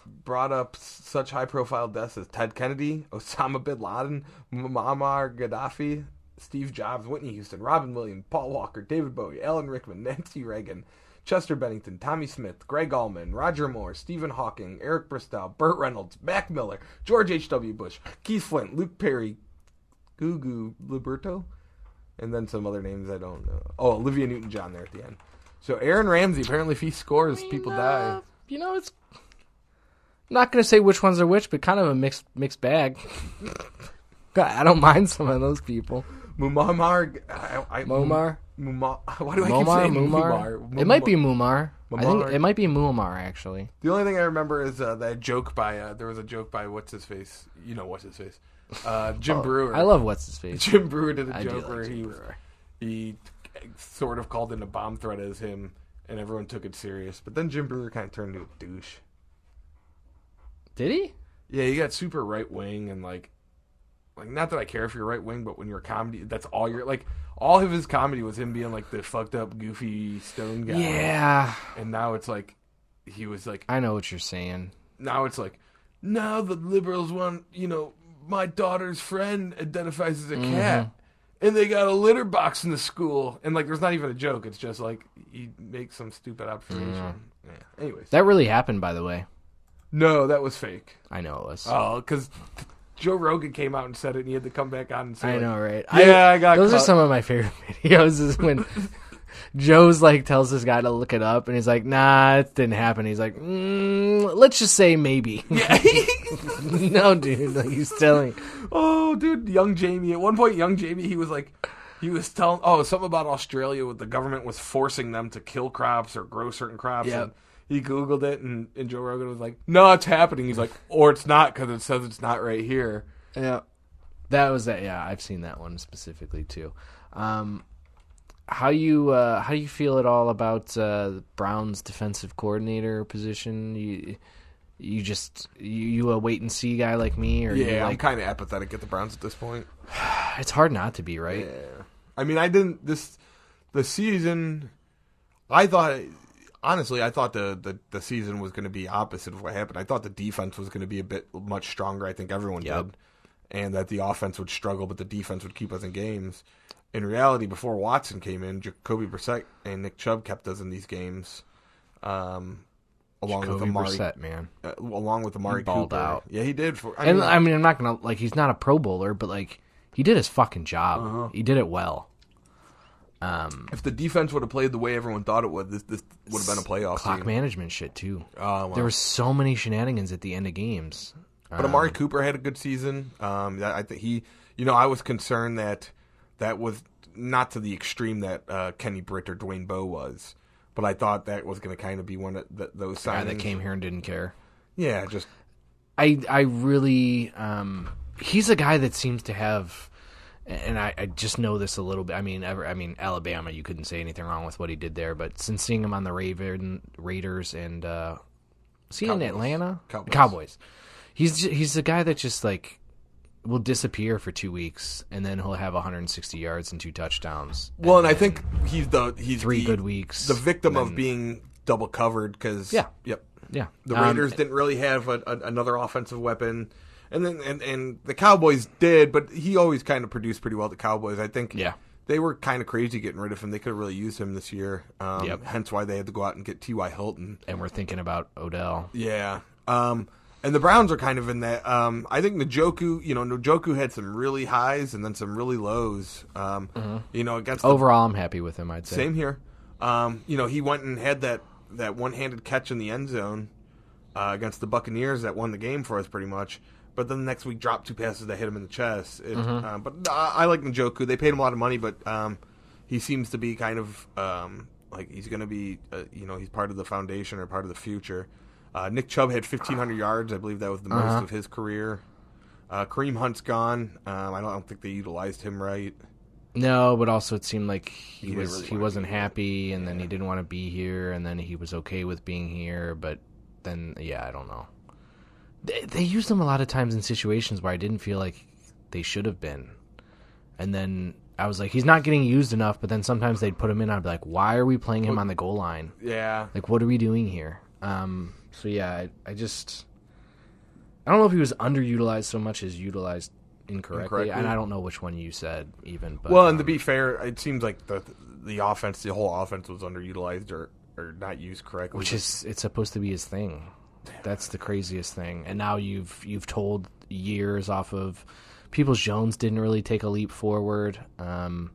brought up such high profile deaths as Ted Kennedy, Osama bin Laden, Muammar Gaddafi, Steve Jobs, Whitney Houston, Robin Williams, Paul Walker, David Bowie, Alan Rickman, Nancy Reagan, Chester Bennington, Tommy Smith, Gregg Allman, Roger Moore, Stephen Hawking, Eric Bristow, Burt Reynolds, Mac Miller, George H.W. Bush, Keith Flint, Luke Perry, Gugu Liberato, and then some other names I don't know. Oh, Olivia Newton John there at the end. So Aaron Ramsey, apparently, if he scores, people die. Uh, you know, it's not going to say which ones are which, but kind of a mixed mixed bag. God, I don't mind some of those people. Mumamar, I, I, Momar, Mumar. Why do I keep Momar, saying Mumar. Mumar? It might be Mumar. I think Mumar. it might be Muammar actually. The only thing I remember is uh, that joke by uh, there was a joke by what's his face. You know what's his face. Uh, Jim Oh, Breuer. I love what's his face. Jim Breuer did a I do joke like where Jim he Breuer. he sort of called in a bomb threat as him, and everyone took it serious. But then Jim Breuer kind of turned into a douche. Did he? Yeah, he got super right wing and like, like not that I care if you're right wing, but when you're a comedy, that's all you're like. All of his comedy was him being like the fucked up, goofy stone guy. Yeah, and now it's like he was like I know what you're saying. now it's like now the liberals want you know my daughter's friend identifies as a mm-hmm. cat and they got a litter box in the school and like there's not even a joke it's just like he makes some stupid observation mm-hmm. yeah. anyways That really happened, by the way. no that was fake I know it was. oh because joe rogan came out and said it and he had to come back on and say I know, right? yeah i, got Those are some of my favorite videos. Is when Joe's like tells this guy to look it up, and he's like, "Nah, it didn't happen." He's like, mm, "Let's just say maybe." yeah. no, dude, like he's telling. oh dude young jamie at one point young jamie he was like He was telling oh something about Australia with the government was forcing them to kill crops or grow certain crops. Yep. And he googled it, and, and Joe Rogan was like, "No, it's happening." He's like, "Or it's not because it says it's not right here." Yeah, that was that. Yeah, I've seen that one specifically too. Um, how you uh, how do you feel at all about uh, Browns defensive coordinator position? You you just you, you a wait and see guy like me, or you Yeah, I'm kind of apathetic at the Browns at this point. it's hard not to be right. Yeah. I mean, I didn't this the season. I thought honestly, I thought the the, the season was going to be opposite of what happened. I thought the defense was going to be a bit much stronger. I think everyone Yep. did, and that the offense would struggle, but the defense would keep us in games. In reality, before Watson came in, Jacoby Brissett and Nick Chubb kept us in these games. Um, along with Jacoby Amari, Brissett, man. uh, along with Amari balled Cooper. out. Yeah, he did. For I And mean, I mean, I'm not gonna like he's not a Pro Bowler, but like he did his fucking job. Uh-huh. He did it well. Um, if the defense would have played the way everyone thought it would, this this would have been a playoff clock team. management shit too. Oh, wow. There were so many shenanigans at the end of games. But Amari Cooper had a good season. Um, I think he, you know, I was concerned that that was not to the extreme that uh, Kenny Britt or Dwayne Bowe was, but I thought that was going to kind of be one of the, those guy signings. that came here and didn't care. Yeah, just I I really um he's a guy that seems to have and I, I just know this a little bit. I mean, ever, I mean, Alabama. You couldn't say anything wrong with what he did there, but since seeing him on the Raven Raiders and uh, see in Cowboys. Atlanta Cowboys. he's he's the guy that just like will disappear for two weeks and then he'll have 160 yards and two touchdowns. well, and I think he's the he's three the, good weeks. the victim and of being double covered because Yeah. yep, yeah. The Um, Raiders didn't really have a, a, another offensive weapon, and then and, and the Cowboys did, but he always kind of produced pretty well. The Cowboys, I think, Yeah. they were kind of crazy getting rid of him. They could have really used him this year. Um, Yep. Hence why they had to go out and get T.Y. Hilton. and we're thinking about Odell. Yeah. Um, and the Browns are kind of in that. Um, I think Njoku, you know, Njoku had some really highs and then some really lows. Um, You know, against the Overall, I'm happy with him. I'd say. same here. Um, you know, he went and had that, that one handed catch in the end zone uh, against the Buccaneers that won the game for us pretty much. But then the next week dropped two passes that hit him in the chest. It, uh, but I, I like Njoku. They paid him a lot of money, but um, he seems to be kind of um, like he's going to be, uh, you know, he's part of the foundation or part of the future. Uh, Nick Chubb had 1,500 yards. I believe that was the Uh-huh. most of his career. Uh, Kareem Hunt's gone. Um, I, don't, I don't think they utilized him right. No, but also it seemed like he, didn't was really he wasn't happy, and then he didn't want to be here, and then he was okay with being here, but then yeah, I don't know. They, they used him a lot of times in situations where I didn't feel like they should have been, and then I was like, he's not getting used enough. But then sometimes they'd put him in, I'd be like, why are we playing him on the goal line? Yeah. Like, what are we doing here? Um, so yeah, I, I just I don't know if he was underutilized so much as utilized incorrectly, Incorrectly. and I don't know which one you said even. But Well, and to um, be fair, it seems like the the offense, the whole offense, was underutilized or or not used correctly. which is it's supposed to be his thing. That's the craziest thing. And now you've you've told years off of Peoples Jones didn't really take a leap forward. Um,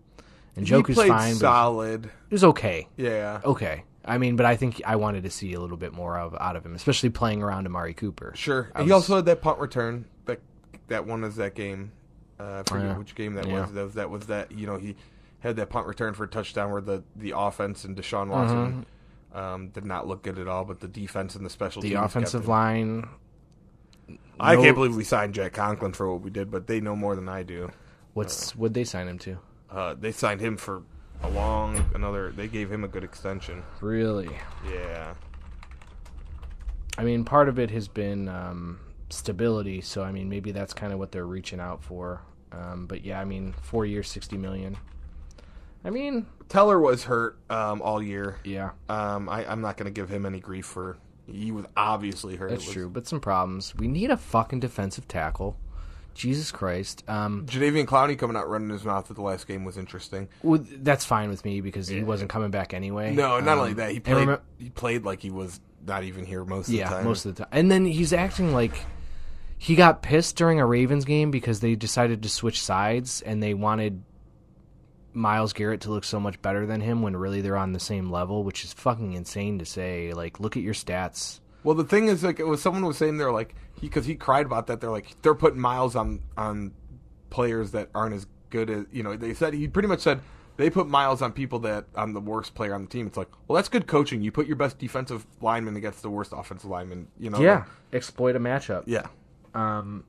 and he Joku's played fine, solid. it was okay. Yeah, Okay. I mean, but I think I wanted to see a little bit more of out of him, especially playing around Amari Cooper. sure. I he also had that punt return. That that one is that game. Uh, I forget yeah. which game that Yeah. was. That was that was that. You know, he had that punt return for a touchdown where the the offense and Deshaun Watson. Um, did not look good at all, but the defense and the special. The offensive line. I can't believe we signed Jack Conklin for what we did, but they know more than I do. What's would they sign him to? Uh, they signed him for a long another. They gave him a good extension. Really? Yeah. I mean, part of it has been um, stability. So I mean, maybe that's kind of what they're reaching out for. Um, but yeah, I mean, four years, sixty million. I mean, Teller was hurt um, all year. yeah, Um, I, I'm not going to give him any grief for. He was obviously hurt. that's was- true. But some problems. We need a fucking defensive tackle. Jesus Christ. Um, Jadeveon Clowney coming out running his mouth at the last game was interesting. well, that's fine with me because he wasn't coming back anyway. No, not Um, only that, he played. remem- he played like he was not even here most of yeah, the time. most of the time. And then he's acting like he got pissed during a Ravens game because they decided to switch sides and they wanted Myles Garrett to look so much better than him when really they're on the same level, which is fucking insane to say. Like, look at your stats. Well, the thing is, like, it was someone was saying they're like he because he cried about that. They're like they're putting miles on on players that aren't as good as you know. They said he pretty much said they put Myles on people that on the worst player on the team. It's like, well, that's good coaching. You put your best defensive lineman against the worst offensive lineman. You know, Yeah, exploit a matchup. yeah. Um,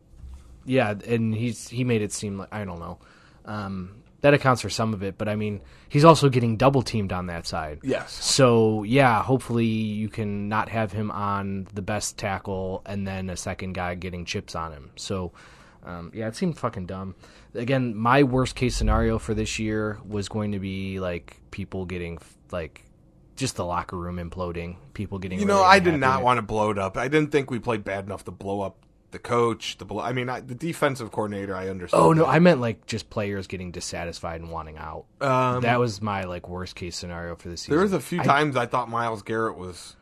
yeah, and he's he made it seem like I don't know. Um, that accounts for some of it, but I mean, he's also getting double teamed on that side. Yes. So yeah, hopefully you can not have him on the best tackle and then a second guy getting chips on him. So um, yeah, it seemed fucking dumb. Again, my worst case scenario for this year was going to be like people getting like just the locker room imploding, people getting. You know, really I did not want to blow it up. I didn't think we played bad enough to blow up the coach. The. I mean, I, the defensive coordinator. I understand. Oh no, that. I meant like just players getting dissatisfied and wanting out. Um, that was my like worst case scenario for the season. there was a few I- times I thought Myles Garrett was.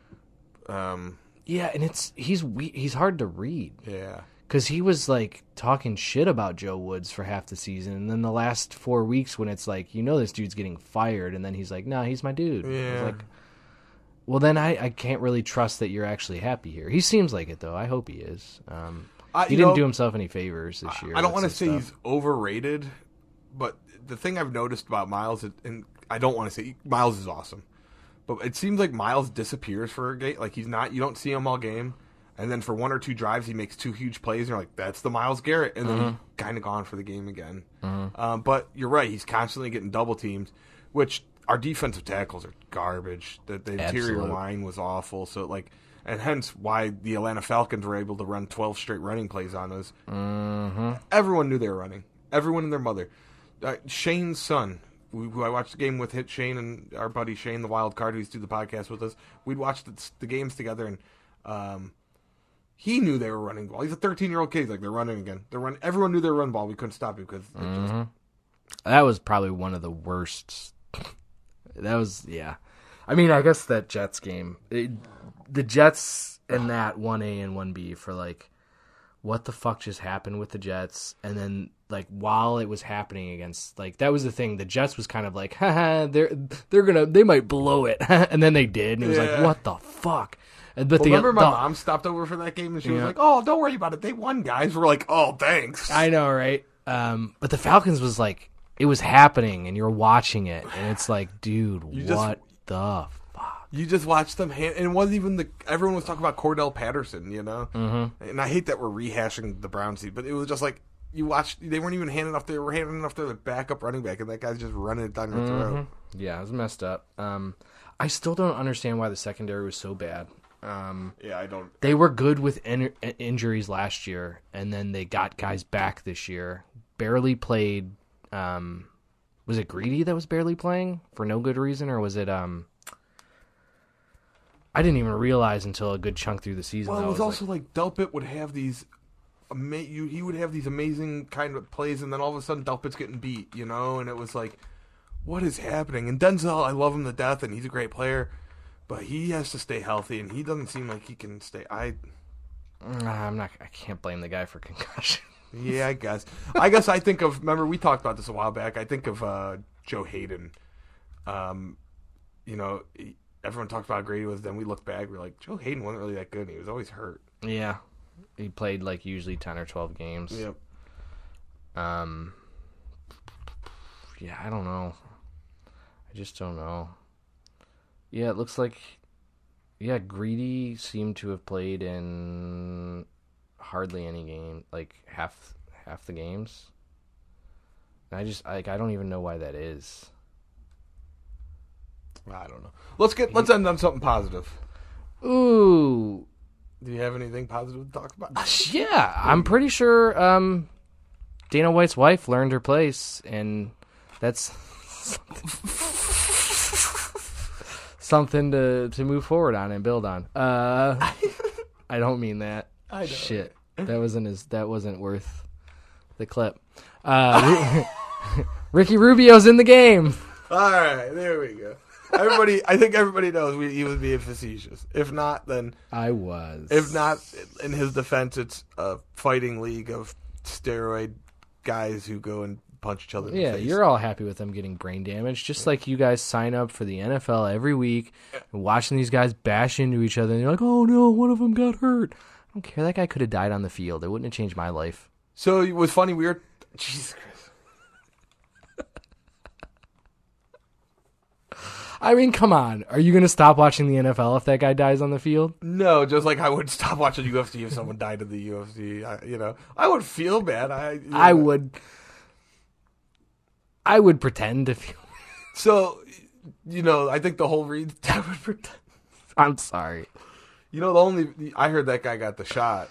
Um, yeah, and it's he's we- he's hard to read. yeah. because he was like talking shit about Joe Woods for half the season, and then the last four weeks when it's like you know this dude's getting fired, and then he's like, "No, he's my dude." Yeah. Well, then I, I can't really trust that you're actually happy here. He seems like it though. I hope he is. Um, I- he didn't know, do himself any favors this year. I don't want to say stuff. he's overrated, but the thing I've noticed about Myles, and I don't want to say Myles is awesome, but it seems like Myles disappears for a game. Like he's not, you don't see him all game, and then for one or two drives, he makes two huge plays, and you're like, that's the Myles Garrett, and then he's kind of gone for the game again. Um, but you're right, he's constantly getting double teamed, which our defensive tackles are garbage. The, the interior Absolute. line was awful, so like. And hence why the Atlanta Falcons were able to run 12 straight running plays on us everyone knew they were running. Everyone and their mother. Uh, Shane's son, who I watched the game with, hit Shane and our buddy Shane, the wild card, who used do the podcast with us. We'd watch the, the games together, and um, he knew they were running ball. He's a 13 year old kid. He's like, they're running again. They're run. Everyone knew they were run ball. We couldn't stop it because it just- That was probably one of the worst. That was yeah. I mean, I guess that Jets game, it, the Jets and that one A and one B for like, what the fuck just happened with the Jets? And then like while it was happening against like that was the thing. The Jets was kind of like, haha, they're they're gonna they might blow it, and then they did, and it was like, what the fuck? But the, Remember, my the- mom stopped over for that game, and she was like, "Oh, don't worry about it. They won, guys." We're like, "Oh, thanks." I know, right? Um, but the Falcons was like, it was happening, and you're watching it, and it's like, dude, You just- what the fuck? You just watched them, hand, and it wasn't even the. Everyone was talking about Cordarrelle Patterson, you know. Mm-hmm. And I hate that we're rehashing the Brown seat, but it was just like you watched. They weren't even handing off. They were handing off their backup running back, and that guy's just running it down your throat. Yeah, it was messed up. Um, I still don't understand why the secondary was so bad. Um, Yeah, I don't. they were good with in- injuries last year, and then they got guys back this year. Barely played. Um, was it Greedy that was barely playing for no good reason, or was it? Um, I didn't even realize until a good chunk through the season. Well, it was like- also like, Delpit would have these. Ama- you, he would have these amazing kind of plays, and then all of a sudden Delpit's getting beat, you know, and it was like, what is happening? And Denzel, I love him to death, and he's a great player, but he has to stay healthy, and he doesn't seem like he can stay. I I'm not. I can't blame the guy for concussion. Yeah, I guess. I guess I think of. Remember, we talked about this a while back. I think of uh, Joe Haden. Um, you know, everyone talked about how great he was. Then we look back, we're like, Joe Haden wasn't really that good. He was always hurt. yeah, he played like usually ten or twelve games. Yep. Um. Yeah, I don't know. I just don't know. Yeah, it looks like. Yeah, Greedy seemed to have played in hardly any game, like half half the games. And I just like I don't even know why that is. I don't know. Let's get. Let's end on something positive. Ooh, Do you have anything positive to talk about? yeah, I'm pretty sure um, Dana White's wife learned her place, and that's something to to move forward on and build on. Uh, I don't mean that. I know. Shit, that wasn't as that wasn't worth the clip. Uh, Ricky Rubio's in the game. All right, there we go. Everybody, I think everybody knows we, he was being facetious. If not, then I was. if not, in his defense, it's a fighting league of steroid guys who go and punch each other. In Yeah, the face. you're all happy with them getting brain damage, just like you guys sign up for the NFL every week, and watching these guys bash into each other, and you're like, "Oh no, one of them got hurt." I don't care. That guy could have died on the field. It wouldn't have changed my life. So it was funny. We were Jesus Christ. I mean, come on. Are you going to stop watching the NFL if that guy dies on the field? No, just like I would stop watching UFC if someone died in the UFC. I, you know, I would feel bad. I know. I would. I would pretend to feel. so, you know, I think the whole read. I would pretend. I'm sorry. You know, the only I heard that guy got the shot,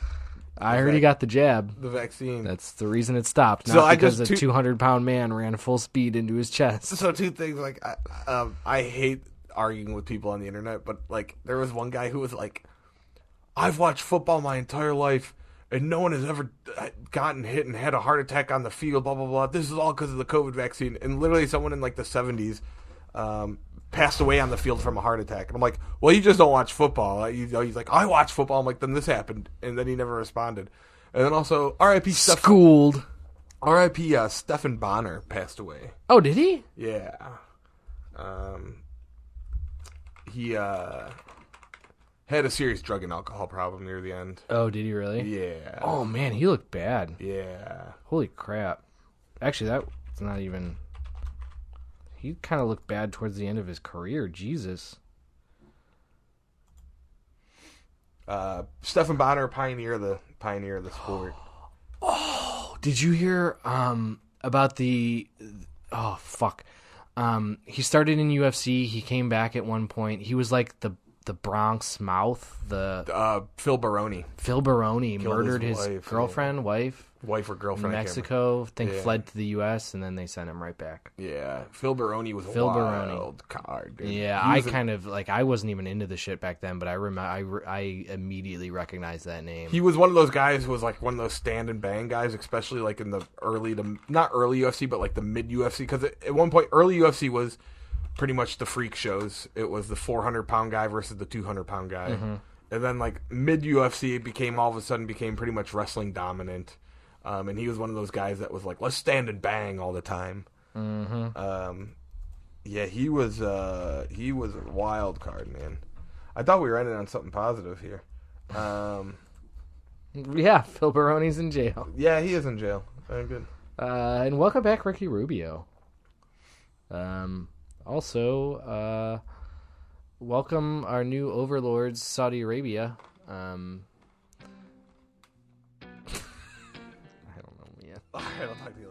I heard he got the jab. the vaccine. That's the reason it stopped. Not So I because just a tu- 200 pound man ran full speed into his chest. so two things like I, um, I hate arguing with people on the internet, but like there was one guy who was like, "I've watched football my entire life, and no one has ever uh, gotten hit and had a heart attack on the field." Blah blah blah. This is all because of the COVID vaccine, and literally someone in like the seventies um, passed away on the field from a heart attack, and I'm like, "Well, you just don't watch football." You know, he's like, "I watch football." I'm like, "Then this happened," and then he never responded. And then also, R.I.P. Steph- Schooled. R.I.P. Uh, Stephan Bonnar passed away. Oh, did he? Yeah. Um, he uh, had a serious drug and alcohol problem near the end. Oh, did he really? Yeah. Oh man, he looked bad. Yeah. Holy crap. Actually, that's not even. He kind of looked bad towards the end of his career. Jesus. Uh, Stephan Bonnar, pioneer of the pioneer of the sport. Oh, did you hear um about the oh fuck. Um he started in UFC, he came back at one point. He was like the the Bronx mouth, the Uh, Phil Baroni, Phil Baroni Killed murdered his his, wife, girlfriend, wife, wife or girlfriend, I Mexico, think Yeah. fled to the US and then they sent him right back. Yeah, Phil Baroni was Phil a Baroni. wild card. Dude. Yeah, I kind of like I wasn't even into the shit back then, but I remember I, re- I immediately recognized that name. He was one of those guys who was like one of those stand and bang guys, especially like in the early to not early UFC, but like the mid UFC. Because at one point, early UFC was pretty much the freak shows. It was the 400 pound guy versus the 200 pound guy, mm-hmm. and then like mid UFC, it became all of a sudden became pretty much wrestling dominant. Um, and he was one of those guys that was like, let's stand and bang all the time. Mm-hmm. Um, yeah, he was uh, he was a wild card, man. I thought we were ending on something positive here. Um, yeah, Phil Baroni's in jail. Yeah, he is in jail. Very good. Uh, and welcome back, Ricky Rubio. Um, also, uh, welcome our new overlords, Saudi Arabia. Um, know, man. All right,